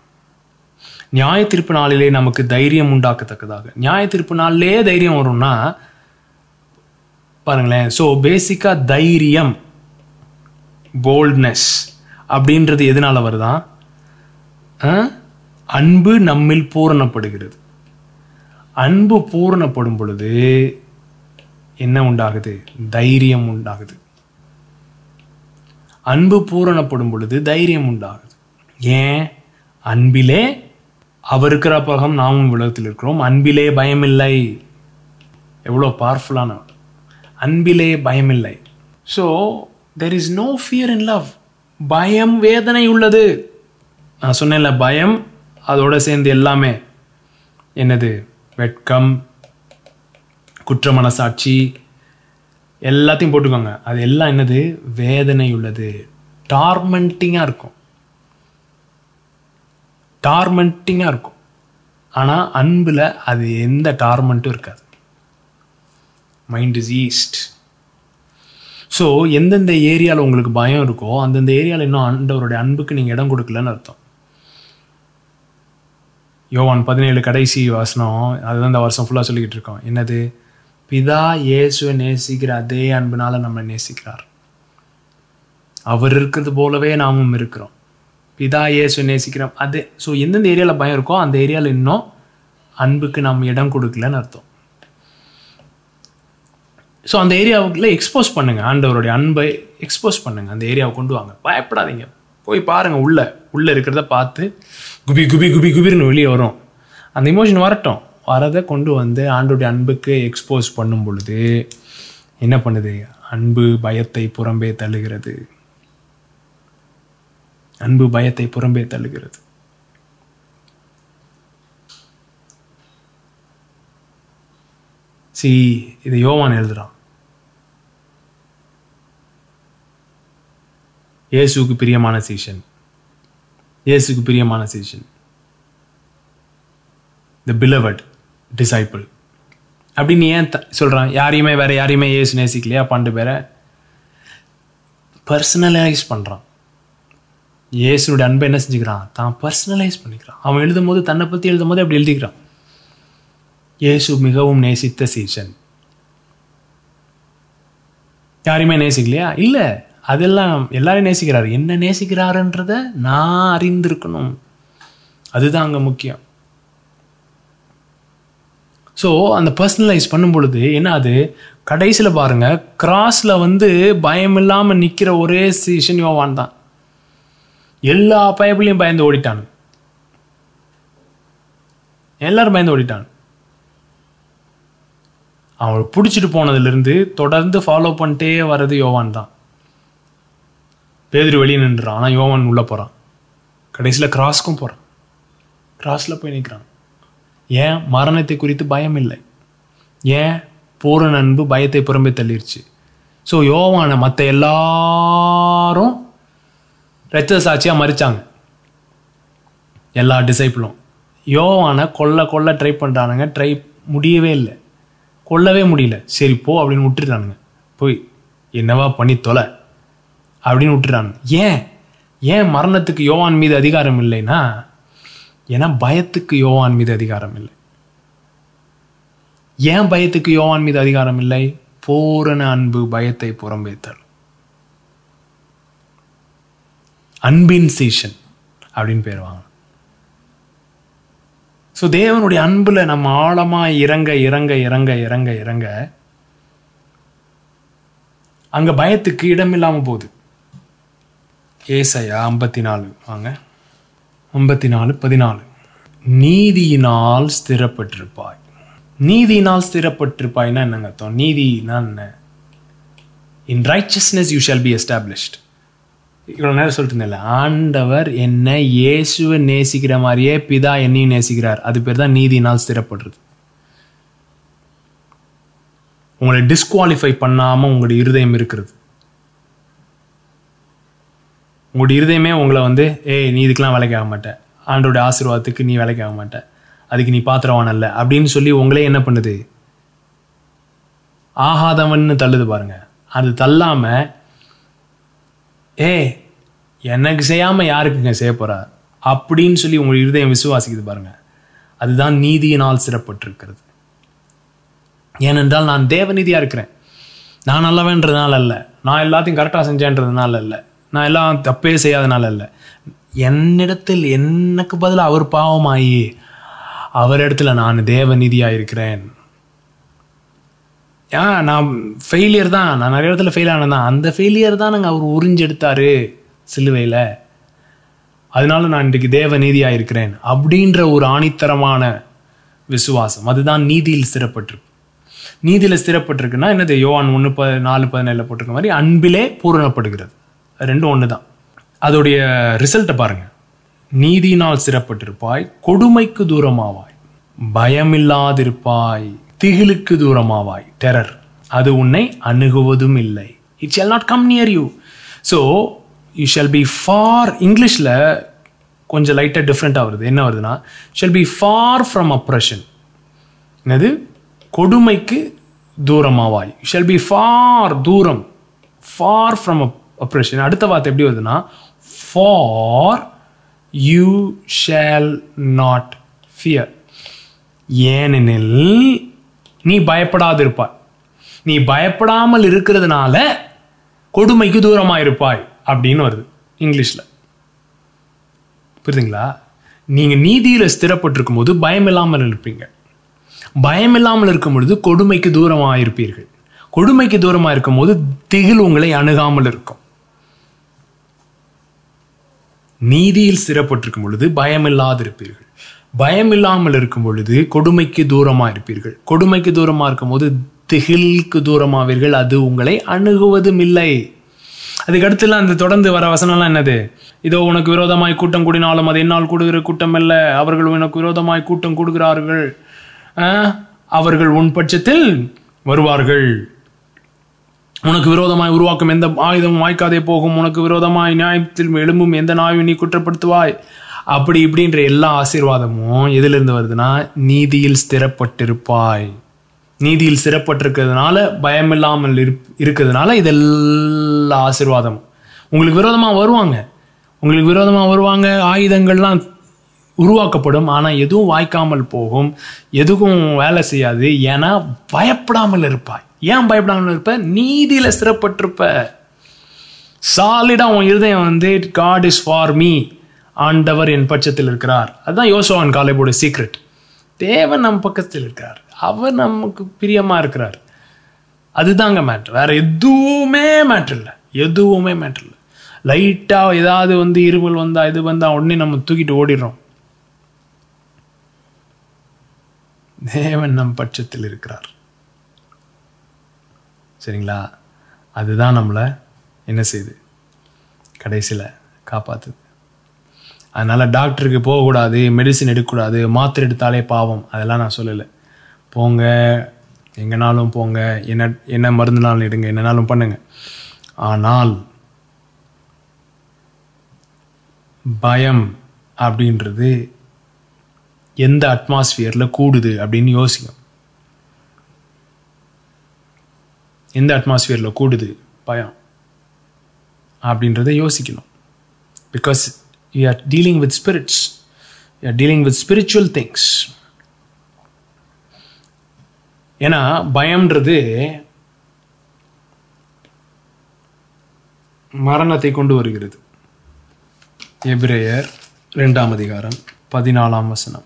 நியாய தீர்ப்பு நாளிலே நமக்கு தைரியம் உண்டாக்கத்தக்கதாக. நியாய தீர்ப்பு நாளிலே தைரியம் வரும்னா பாருங்களேன் ஸோ பேசிக்காக தைரியம் போல்ட்னஸ் அப்படின்றது எதனால வருதான் ஆ? அன்பு நம்மில் பூரணப்படுகிறது. அன்பு பூரணப்படும் பொழுது என்ன உண்டாகுது? தைரியம் உண்டாகுது. அன்பு பூரணப்படும் பொழுது தைரியம் உண்டாகுது. ஏன்? அன்பிலே அவர் இருக்கிற பகம் நாமும் உலகத்தில் இருக்கிறோம். அன்பிலே பயமில்லை. எவ்வளோ பவர்ஃபுல்லான அன்பிலே பயமில்லை. So there is no fear in love பயம் வேதனை உள்ளது. நான் சொன்னேன்ல பயம் அதோடு சேர்ந்து எல்லாமே என்னது? வெட்கம் குற்ற மனசாட்சி எல்லாத்தையும் போட்டுக்கோங்க. அது எல்லாம் என்னது? வேதனை உள்ளது டார்மெண்டிங்காக இருக்கும். டார்மெண்டிங்காக இருக்கும். ஆனால் அன்பில் அது எந்த டார்மெண்ட்டும் இருக்காது. Mind is east. ஸோ எந்தெந்த ஏரியாவில் உங்களுக்கு பயம் இருக்கோ அந்தந்த ஏரியாவில் இன்னும் ஆண்டவருடைய அன்புக்கு நீங்கள் இடம் கொடுக்கலன்னு அர்த்தம். யோவான் பதினேழு கடைசி வாசனம் அதுதான் இந்த வருஷம் ஃபுல்லாக சொல்லிக்கிட்டு இருக்கோம். என்னது? பிதா இயேசுவை நேசிக்கிற அதே அன்புனால் நம்மளை நேசிக்கிறார். அவர் இருக்கிறது போலவே நாமும் இருக்கிறோம். பிதா இயேசு நேசிக்கிறோம் அது ஸோ எந்தெந்த ஏரியாவில் பயம் இருக்கோ அந்த ஏரியாவில் இன்னும் அன்புக்கு நம்ம இடம் கொடுக்கலன்னு அர்த்தம். ஸோ அந்த ஏரியாவுக்குள்ள எக்ஸ்போஸ் பண்ணுங்கள் ஆண்டவருடைய அன்பை எக்ஸ்போஸ் பண்ணுங்க. அந்த ஏரியாவை கொண்டு வாங்க. பயப்படாதீங்க. போய் பாருங்கள் உள்ளே உள்ளே இருக்கிறத பார்த்து குபி குபி குபி குபிர்னு வெளியே வரும். அந்த இமோஷன் வரட்டும். வரதை கொண்டு வந்து ஆண்டோடைய அன்புக்கு எக்ஸ்போஸ் பண்ணும் பொழுது என்ன பண்ணுது? அன்பு பயத்தை புறம்பே தள்ளுகிறது. அன்பு பயத்தை புறம்பே தள்ளுகிறது. சி இது யோவான் எழுதுறான். இயேசுவுக்கு பிரியமான சீஷன். இயேசுக்கு பிரியமான சீஷன். த பிலவட் டிசைபிள் அப்படின்னு ஏன் சொல்கிறான் யாரையுமே வேற யாரையுமே இயேசு நேசிக்கலையா? பண்டு பேரை. பர்சனலைஸ் பண்றான். இயேசுனுடைய அன்பை என்ன செஞ்சுக்கிறான்? தான் பர்சனலைஸ் பண்ணிக்கிறான். அவன் எழுதும் போது தன்னை பற்றி எழுதும் போது அப்படி எழுதிக்கிறான். இயேசு மிகவும் நேசித்த சீசன் யாரையுமே நேசிக்கலையா? இல்லை. அதெல்லாம் எல்லாரையும் நேசிக்கிறார். என்ன நேசிக்கிறாருன்றத நான் அறிந்திருக்கணும். அதுதான் அங்கே முக்கியம். ஸோ அந்த பர்சனலைஸ் பண்ணும் பொழுது என்ன அது கடைசியில் பாருங்கள் கிராஸில் வந்து பயம் இல்லாமல் நிற்கிற ஒரே சீஷன் யோவான் தான். எல்லா பயப்புலையும் பயந்து ஓடிட்டான். எல்லாரும் பயந்து ஓடிட்டான். அவளை பிடிச்சிட்டு போனதுலேருந்து தொடர்ந்து ஃபாலோ பண்ணிட்டே வர்றது யோவான் தான். பேதுரு வெளியே நின்றுறான் ஆனால் யோவான் உள்ளே போகிறான் கடைசியில் கிராஸ்க்கும் போகிறான் கிராஸில் போய் நிற்கிறான் ஏன்? மரணத்தை குறித்து பயம் இல்லை. ஏன்? பூரண அன்பு பயத்தை புறம்பே தள்ளிருச்சு. ஸோ யோவானை மற்ற எல்லாரும் ரத்த சாட்சியாக மறிச்சாங்க. எல்லா டிசைப்பிளும் யோவானை கொல்ல கொல்ல ட்ரை பண்ணுறானுங்க ட்ரை முடியவே இல்லை. கொல்லவே முடியல. சரி போ அப்படின்னு விட்டுறானுங்க போய் என்னவா பண்ணி தொலை? அப்படின்னு விட்டுறான் ஏன்? ஏன் மரணத்துக்கு யோவான் மீது அதிகாரம் இல்லைன்னா? ஏன்னா பயத்துக்கு யோவான் மீது அதிகாரம் இல்லை. ஏன் பயத்துக்கு யோவான் மீது அதிகாரம் இல்லை? பூரண அன்பு பயத்தை புறம்பேத்தல் அன்பின் சீஷன் அப்படின்னு பேர் வாங்க ஸோ தேவனுடைய அன்புல நம்ம ஆழமா இறங்க இறங்க இறங்க இறங்க இறங்க அங்க பயத்துக்கு இடம் போகுது. ஏசையா ஐம்பத்தி நாலு வாங்க. ஐம்பத்தி நாலு பதினாலு. நீதியினால் ஸ்திரப்பட்டிருப்பாய். நீதியினால் ஸ்திரப்பட்டிருப்பாய்னா என்னங்க அர்த்தம்? நீதினா என்ன? In righteousness you shall be established இவ்வளோ நேரம் சொல்லிட்டு ஆண்டவர் என்னை இயேசுவை நேசிக்கிற மாதிரியே பிதா என்னையும் நேசிக்கிறார். அது பேர் தான் நீதியினால் ஸ்திரப்படுறது உங்களை டிஸ்குவாலிஃபை பண்ணாமல் உங்களுடைய இருதயம் இருக்கிறது. உங்களுடைய இருதயமே உங்களை வந்து ஏய் நீ இதுக்கெலாம் வேலைக்கு ஆக ஆண்டோட ஆசீர்வாதத்துக்கு நீ வேலைக்கு ஆக அதுக்கு நீ பாத்திரவான் அல்ல. அப்படின்னு சொல்லி உங்களே என்ன பண்ணுது? ஆகாதவன்னு தள்ளுது பாருங்க. அது தள்ளாமல் ஏ எனக்கு செய்யாமல் யாருக்குங்க செய்ய போறா? அப்படின்னு சொல்லி உங்கள் இருதயம் விசுவாசிக்குது பாருங்க. அதுதான் நீதியினால் சிறப்பட்டிருக்கிறது ஏனென்றால் நான் தேவநீதியாக இருக்கிறேன். நான் நல்லவன்றதுனால அல்ல. நான் எல்லாத்தையும் கரெக்டாக செஞ்சேன்றதுனால இல்லை நான் எல்லாம் தப்பே செய்யாதனால இல்லை என்னிடத்தில் எனக்கு பதிலாக அவர் பாவமாயி. அவரிடத்துல நான் தேவநீதியாக இருக்கிறேன் ஆ நான் ஃபெயிலியர் தான். நான் நிறைய இடத்துல ஃபெயில் ஆனதான் அந்த ஃபெயிலியர் தான் நாங்கள் அவர் உறிஞ்செடுத்தாரு சிலுவையில். அதனால நான் இன்றைக்கு தேவ நீதியாக இருக்கிறேன் அப்படின்ற ஒரு ஆணித்தரமான விசுவாசம். அதுதான் நீதியில் ஸ்திரப்பட்டிருக்கு நீதியில் ஸ்திரப்பட்டிருக்குன்னா என்னது? யோவான் ஒன்று ப நாலு பதினேழில் போட்டிருக்க மாதிரி அன்பிலே பூரணப்படுகிறது. ரெண்டும் ஒன்று தான் அதோடைய ரிசல்ட்டை பாருங்கள் நீதியினால் சிறப்பட்டிருப்பாய் கொடுமைக்கு தூரமாவாய் பயமில்லாதிருப்பாய் திகிலுக்கு தூரமாவாய் டெரர் அது உன்னை அணுகுவதும் இல்லை. It shall not come near you so you shall be far இங்கிலீஷில் கொஞ்சம் லைட்டாக டிஃப்ரெண்ட்டாக வருது. என்ன வருதுன்னா shall be far from oppression என்னது? கொடுமைக்கு தூரமாவாய். ஷெல் பி ஃபார் தூரம். ஃபார் ஃப்ரம் ஒப்ரேஷன் அடுத்த வார்த்தை எப்படி வருதுன்னா for you shall not fear ஏனெனில் நீ பயப்படாது இருப்பாய் நீ பயப்படாமல் இருக்கிறதுனால கொடுமைக்கு தூரமாக இருப்பாய் அப்படின்னு வருது இங்கிலீஷில். புரியுதுங்களா? நீங்கள் நீதியில் ஸ்திரப்பட்டிருக்கும் போது பயம் இல்லாமல் இருப்பீங்க. பயம் இல்லாமல் இருக்கும் பொழுது கொடுமைக்கு தூரமாக இருப்பீர்கள் கொடுமைக்கு தூரமாக இருக்கும் போது திகில் உங்களை அணுகாமல் இருக்கும். நீதியில் சிறப்பட்டிருக்கும் பொழுது பயமில்லாதிருப்பீர்கள். பயம் இல்லாமல் இருக்கும் பொழுது கொடுமைக்கு தூரமாக இருப்பீர்கள். கொடுமைக்கு தூரமாக இருக்கும் போது திகிலுக்கு தூரமாவீர்கள். அது உங்களை அணுகுவதும் இல்லை. அதுக்கடுத்துலாம் அந்த தொடர்ந்து வர வசனம்லாம் என்னது? இதோ உனக்கு விரோதமாய் கூட்டம் கூடினாலும் அது என்னால் கூடுகிற கூட்டம் அல்ல. அவர்கள் உனக்கு விரோதமாய் கூட்டம் கூடுகிறார்கள். அவர்கள் உன் பட்சத்தில் வருவார்கள். உனக்கு விரோதமாய் உருவாக்கும் எந்த ஆயுதமும் வாய்க்காதே போகும். உனக்கு விரோதமாய் நியாயத்தில் எழும்பும் எந்த நாயும் நீ குற்றப்படுத்துவாய். அப்படி இப்படின்ற எல்லா ஆசீர்வாதமும் எதிலிருந்து வருதுன்னா நீதியில் ஸ்திரப்பட்டிருப்பாய். நீதியில் ஸ்திரப்பட்டிருக்கிறதுனால பயமில்லாமல் இருப் இருக்கிறதுனால இதெல்லாம் ஆசீர்வாதம். உங்களுக்கு விரோதமாக வருவாங்க. உங்களுக்கு விரோதமாக வருவாங்க ஆயுதங்கள்லாம் உருவாக்கப்படும். ஆனால் எதுவும் வாய்க்காமல் போகும். எதுவும் வேலை செய்யாது. ஏன்னா பயப்படாமல் இருப்பாய். ஏன் பயப்படாமல் இருப்ப? நீதியில் சிறப்பட்டிருப்ப சாலிடாக உன் இருதயம் வந்து காட் இஸ் ஃபார் மீ ஆண்டவர் என் பட்சத்தில் இருக்கிறார். அதுதான் யோசுவான் காலேபோட சீக்ரெட் தேவன் நம் பக்கத்தில் இருக்கிறார். அவர் நமக்கு பிரியமாக இருக்கிறார். அதுதாங்க மேட்ரு வேற எதுவுமே மேட்ரு இல்லை. எதுவுமே மேட்ரு இல்லை. லைட்டாக ஏதாவது வந்து இருமல் வந்தால் இது வந்தால் உடனே நம்ம தூக்கிட்டு ஓடிடுறோம். தேவன் நம் பட்சத்தில் இருக்கிறார். சரிங்களா? அதுதான் நம்மளை என்ன செய்யுது கடைசியில் காப்பாத்துது. அதனால் டாக்டருக்கு போகக்கூடாது மெடிசின் எடுக்கக்கூடாது மாத்திரை எடுத்தாலே பாவம். அதெல்லாம் நான் சொல்லலை. போங்க எங்கேனாலும் போங்க என்ன என்ன மருந்துனாலும் எடுங்க என்னனாலும் பண்ணுங்க. ஆனால் பயம் அப்படின்றது எந்த அட்மாஸ்ஃபியரில் கூடுது அப்படின்னு யோசிக்கும். எந்த அட்மாஸ்பியரில் கூடுது பயம் அப்படின்றத யோசிக்கணும். Because you are dealing with spirits you are dealing with spiritual things ஏன்னா பயம்ன்றது மரணத்தை கொண்டு வருகிறது. எபிரேயர் ரெண்டாம் அதிகாரம் பதினாலாம் வசனம்.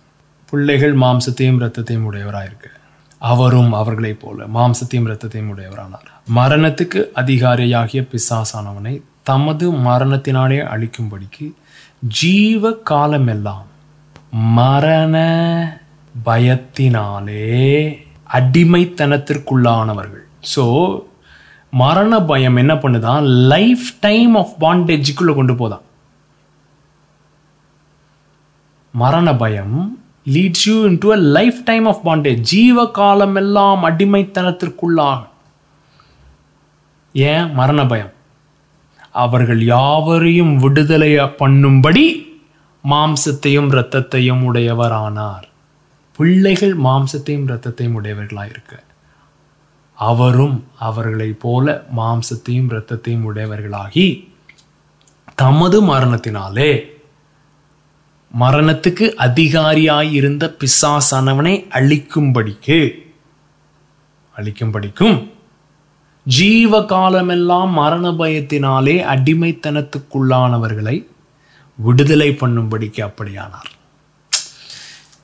பிள்ளைகள் மாம்சத்தையும் இரத்தத்தையும் உடையவராயிருக்க. அவரும் அவர்களைப் போல மாம்சத்தையும் இரத்தத்தையும் உடையவரானார். மரணத்துக்கு அதிகாரியாகிய பிசாசானவனை தமது மரணத்தினாலே அழிக்கும்படிக்கு ஜீவ காலமெல்லாம் மரண பயத்தினாலே அடிமைத்தனத்திற்குள்ளானவர்கள். ஸோ மரண பயம் என்ன பண்ணுதான் லைஃப் டைம் ஆஃப் பாண்டேஜுக்குள்ள கொண்டு போதான் மரண பயம் leads you into a lifetime of bondage ஜீவ காலம் எல்லாம் அடிமைத்தனத்திற்குள்ளாக. ஏன்? மரண பயம் அவர்கள் யாவரையும் விடுதலை பண்ணும்படி மாம்சத்தையும் இரத்தத்தையும் உடையவரானார். பிள்ளைகள் மாம்சத்தையும் இரத்தத்தையும் உடையவர்களாயிருக்க. அவரும் அவர்களைப் போல மாம்சத்தையும் இரத்தத்தையும் உடையவர்களாகி தமது மரணத்தினாலே மரணத்துக்கு அதிகாரியாயிருந்த பிசாசானவனை அழிக்கும்படிக்கு. அழிக்கும்படிக்கும். ஜீவ காலமெல்லாம் மரண பயத்தினாலே அடிமைத்தனத்துக்குள்ளானவர்களை விடுதலை பண்ணும்படிக்கு அப்படியானார்.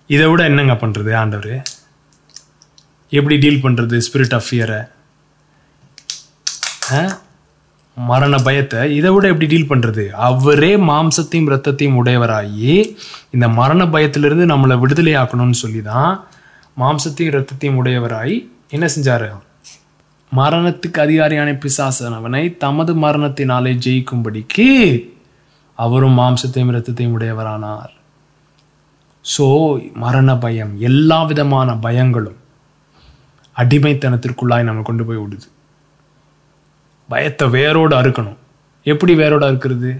இதை விட என்னங்க பண்றது ஆண்டவர்? எப்படி டீல் பண்றது ஸ்பிரிட் ஆஃப் ஃபியரை மரண பயத்தை இதை விட எப்படி டீல் பண்ணுறது அவரே மாம்சத்தையும் ரத்தத்தையும் உடையவராகி இந்த மரண பயத்திலிருந்து நம்மளை விடுதலை ஆக்கணும்னு சொல்லி தான் மாம்சத்தையும் ரத்தத்தையும் உடையவராகி என்ன செஞ்சாரு? மரணத்துக்கு அதிகாரியான பிசாசனவனை தமது மரணத்தினாலே ஜெயிக்கும்படிக்கு அவரும் மாம்சத்தையும் ரத்தத்தையும் உடையவரானார். ஸோ மரண பயம் எல்லா விதமான பயங்களும் அடிமைத்தனத்திற்குள்ளாய் நம்ம கொண்டு போய் விடுது பயத்தை வேரோடு அறுக்கணும். எப்படி வேரோடு அறுக்கிறது?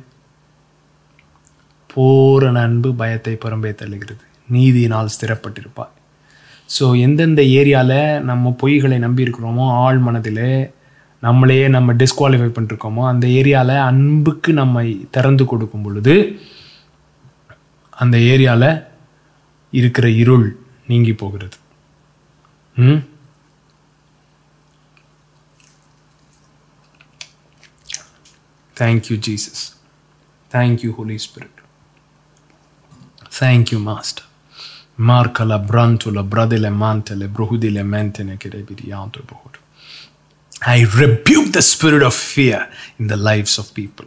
பூரண அன்பு பயத்தை புறம்பே தள்ளுகிறது. நீதியினால் ஸ்திரப்பட்டிருப்பார் ஸோ எந்தெந்த ஏரியாவில் நம்ம பொய்களை நம்பி இருக்கிறோமோ ஆழ் மனதில் நம்மளையே நம்ம டிஸ்குவாலிஃபை பண்ணிருக்கோமோ அந்த ஏரியாவில் அன்புக்கு நம்ம திறந்து கொடுக்கும் பொழுது அந்த ஏரியாவில் இருக்கிற இருள் நீங்கி போகிறது. ம்? Thank you, Jesus. Thank you, Holy Spirit. Thank you, Master. Markala brantula bradile mantele bruhudile mentene kerebirianto bohur. I rebuke the spirit of fear in the lives of people.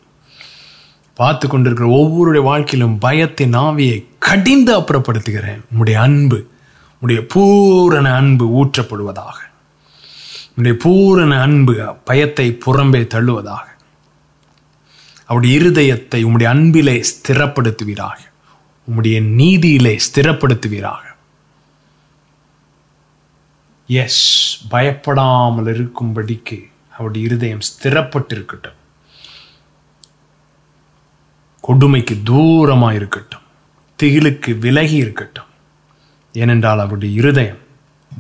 பார்த்து கொண்டிருக்கிற ஒவ்வொருடைய வாழ்க்கையிலும் பயத்தின் ஆவியை கடிந்து அப்புறப்படுத்துகிறேன் உம்முடைய அன்பு உம்முடைய பூரண அன்பு ஊற்றப்படுவதாக உம்முடைய பூரண அன்பு பயத்தை புறம்பே தள்ளுவதாக அவருடைய இருதயத்தை உம்முடைய அன்பிலே ஸ்திரப்படுத்துவீராக. உம்முடைய நீதியிலே ஸ்திரப்படுத்துவீராக. எஸ் பயப்படாமல் இருக்கும்படிக்கு அவருடைய இருதயம் ஸ்திரப்பட்டிருக்கட்டும். கொடுமைக்கு தூரமாக இருக்கட்டும் திகிலுக்கு விலகி இருக்கட்டும் ஏனென்றால் அவருடைய இருதயம்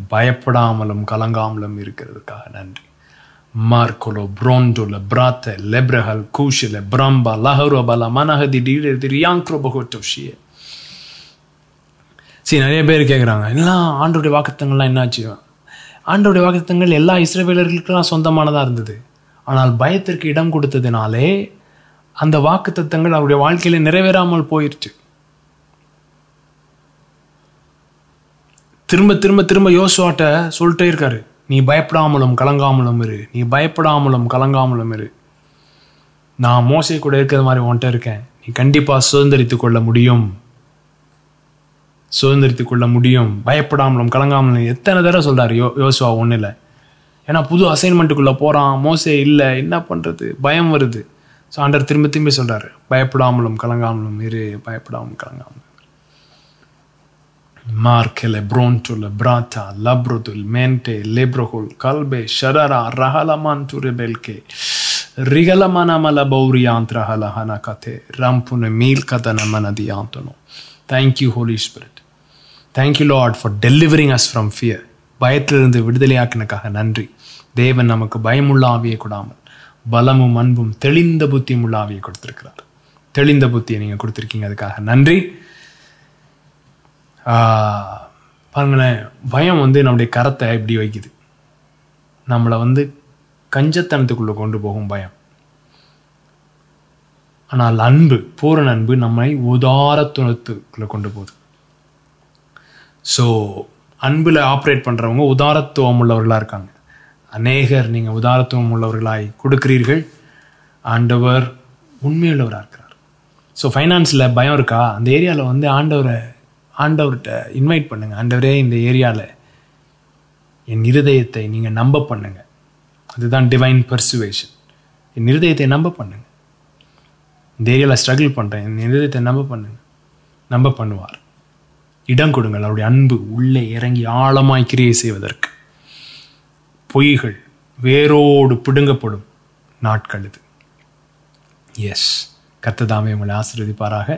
பயப்படாமலும் கலங்காமலும் இருக்கிறதுக்காக நன்றி. Marcolo, Brondolo, Brate, Lebrehal, Kushile, Bramba, Laharo, மனஹதி Manahadi, Riankro, Bohotoshie. சரி நிறைய பேர் கேட்குறாங்க எல்லாம் ஆண்டோடைய வாக்குத்தங்கள்லாம் என்னாச்சு? ஆண்டோடைய வாக்குத்தங்கள் எல்லா இஸ்ரேவேலர்களுக்கெல்லாம் சொந்தமானதாக இருந்தது. ஆனால் பயத்திற்கு இடம் கொடுத்ததினாலே அந்த வாக்குத்தத்தங்கள் அவருடைய வாழ்க்கையில நிறைவேறாமல் போயிடுச்சு திரும்ப திரும்ப திரும்ப யோசுவாட்ட சொல்லிட்டே இருக்காரு. நீ பயப்படாமலும் கலங்காமலும் இரு. நீ பயப்படாமலும் கலங்காமலும் இரு. நான் மோசை கூட இருக்கிற மாதிரி உன்ட்ட இருக்கேன். நீ கண்டிப்பாக சுதந்திரித்து கொள்ள முடியும். சுதந்திரித்து கொள்ள முடியும். பயப்படாமலும் கலங்காமலும் எத்தனை தடவை சொல்கிறார் யோ யோசுவா ஒன்றும் இல்லை ஏன்னா புது அசைன்மெண்ட்டுக்குள்ளே போகிறான் மோசே இல்லை. என்ன பண்ணுறது பயம் வருது. ஸோ ஆண்டர் திரும்ப திரும்பி சொல்கிறாரு பயப்படாமலும் கலங்காமலும் இரு. பயப்படாமலும் கலங்காமலும் Markele, brontole, brata, labrodul, mente, lebrohul, kalbe, sharara, rahalamantu rebelke, rigalamana malabauriantra halahanakate, rampune milkadana manadiantono. Thank you, Holy Spirit. Thank you, Lord, for delivering us from fear. பயத்திலிருந்து விடுதலையாக்கினக்காக நன்றி தேவன் நமக்கு பயமுள்ள ஆவியை கொடாமல் பலமும் அன்பும் தெளிந்த புத்தியும் உள்ள ஆவியை கொடுத்திருக்கிறார் தெளிந்த புத்தியை நீங்க கொடுத்திருக்கீங்க அதுக்காக நன்றி பாருங்களேன் பயம் வந்து நம்முடைய கரத்தை இப்படி வைக்குது. நம்மளை வந்து கஞ்சத்தனத்துக்குள்ளே கொண்டு போகும் பயம். ஆனால் அன்பு பூரண அன்பு நம்மை உதாரத்துவத்துக்குள்ளே கொண்டு போகுது. ஸோ அன்பில் ஆப்ரேட் பண்ணுறவங்க உதாரத்துவம் உள்ளவர்களாக இருக்காங்க. அநேகர் நீங்கள் உதாரத்துவம் உள்ளவர்களாய் கொடுக்கிறீர்கள். ஆண்டவர் உண்மையுள்ளவராக இருக்கிறார். ஸோ ஃபைனான்ஸில் பயம் இருக்கா? அந்த ஏரியாவில் வந்து ஆண்டவரை ஆண்டவர்கிட்ட இன்வைட் பண்ணுங்க. ஆண்டவரே இந்த ஏரியாவில் என் இருதயத்தை நீங்கள் நம்ப பண்ணுங்க. அதுதான் டிவைன் பர்சுவேஷன் என் இருதயத்தை நம்ப பண்ணுங்க. இந்த ஏரியாவில் ஸ்ட்ரகிள் பண்ணுறேன் என் இருதயத்தை நம்ப பண்ணுங்க. நம்ப பண்ணுவார். இடம் கொடுங்கள். அவருடைய அன்பு உள்ளே இறங்கி ஆழமாய் கிரியை செய்வதற்கு. பொய்கள் வேரோடு பிடுங்கப்படும் நாட்கள் இது. எஸ் கத்ததாமே உங்களை ஆசீர்வதிப்பாராக.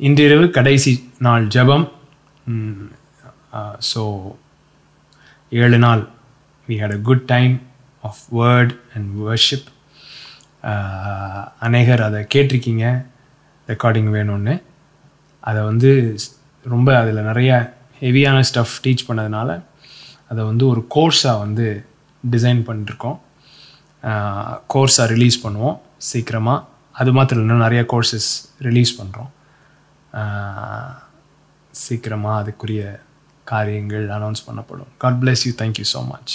இன்றிரவு கடைசி நாள் ஜபம். ஸோ ஏழு நாள். We had a good time of word and worship அநேகர் அதை கேட்டிருக்கீங்க ரெக்கார்டிங் வேணும்னு. அதை வந்து ரொம்ப அதில் நிறைய ஹெவியான ஸ்டஃப் டீச் பண்ணதுனால அதை வந்து ஒரு கோர்ஸாக வந்து டிசைன் பண்ணிருக்கோம். கோர்ஸாக ரிலீஸ் பண்ணுவோம் சீக்கிரமாக அது மாத்திரம் இன்னும் நிறைய கோர்சஸ் ரிலீஸ் பண்ணுறோம் சீக்கிரமாக அதுக்குரிய காரியங்கள் அனௌன்ஸ் பண்ணப்படும். God bless you thank you so much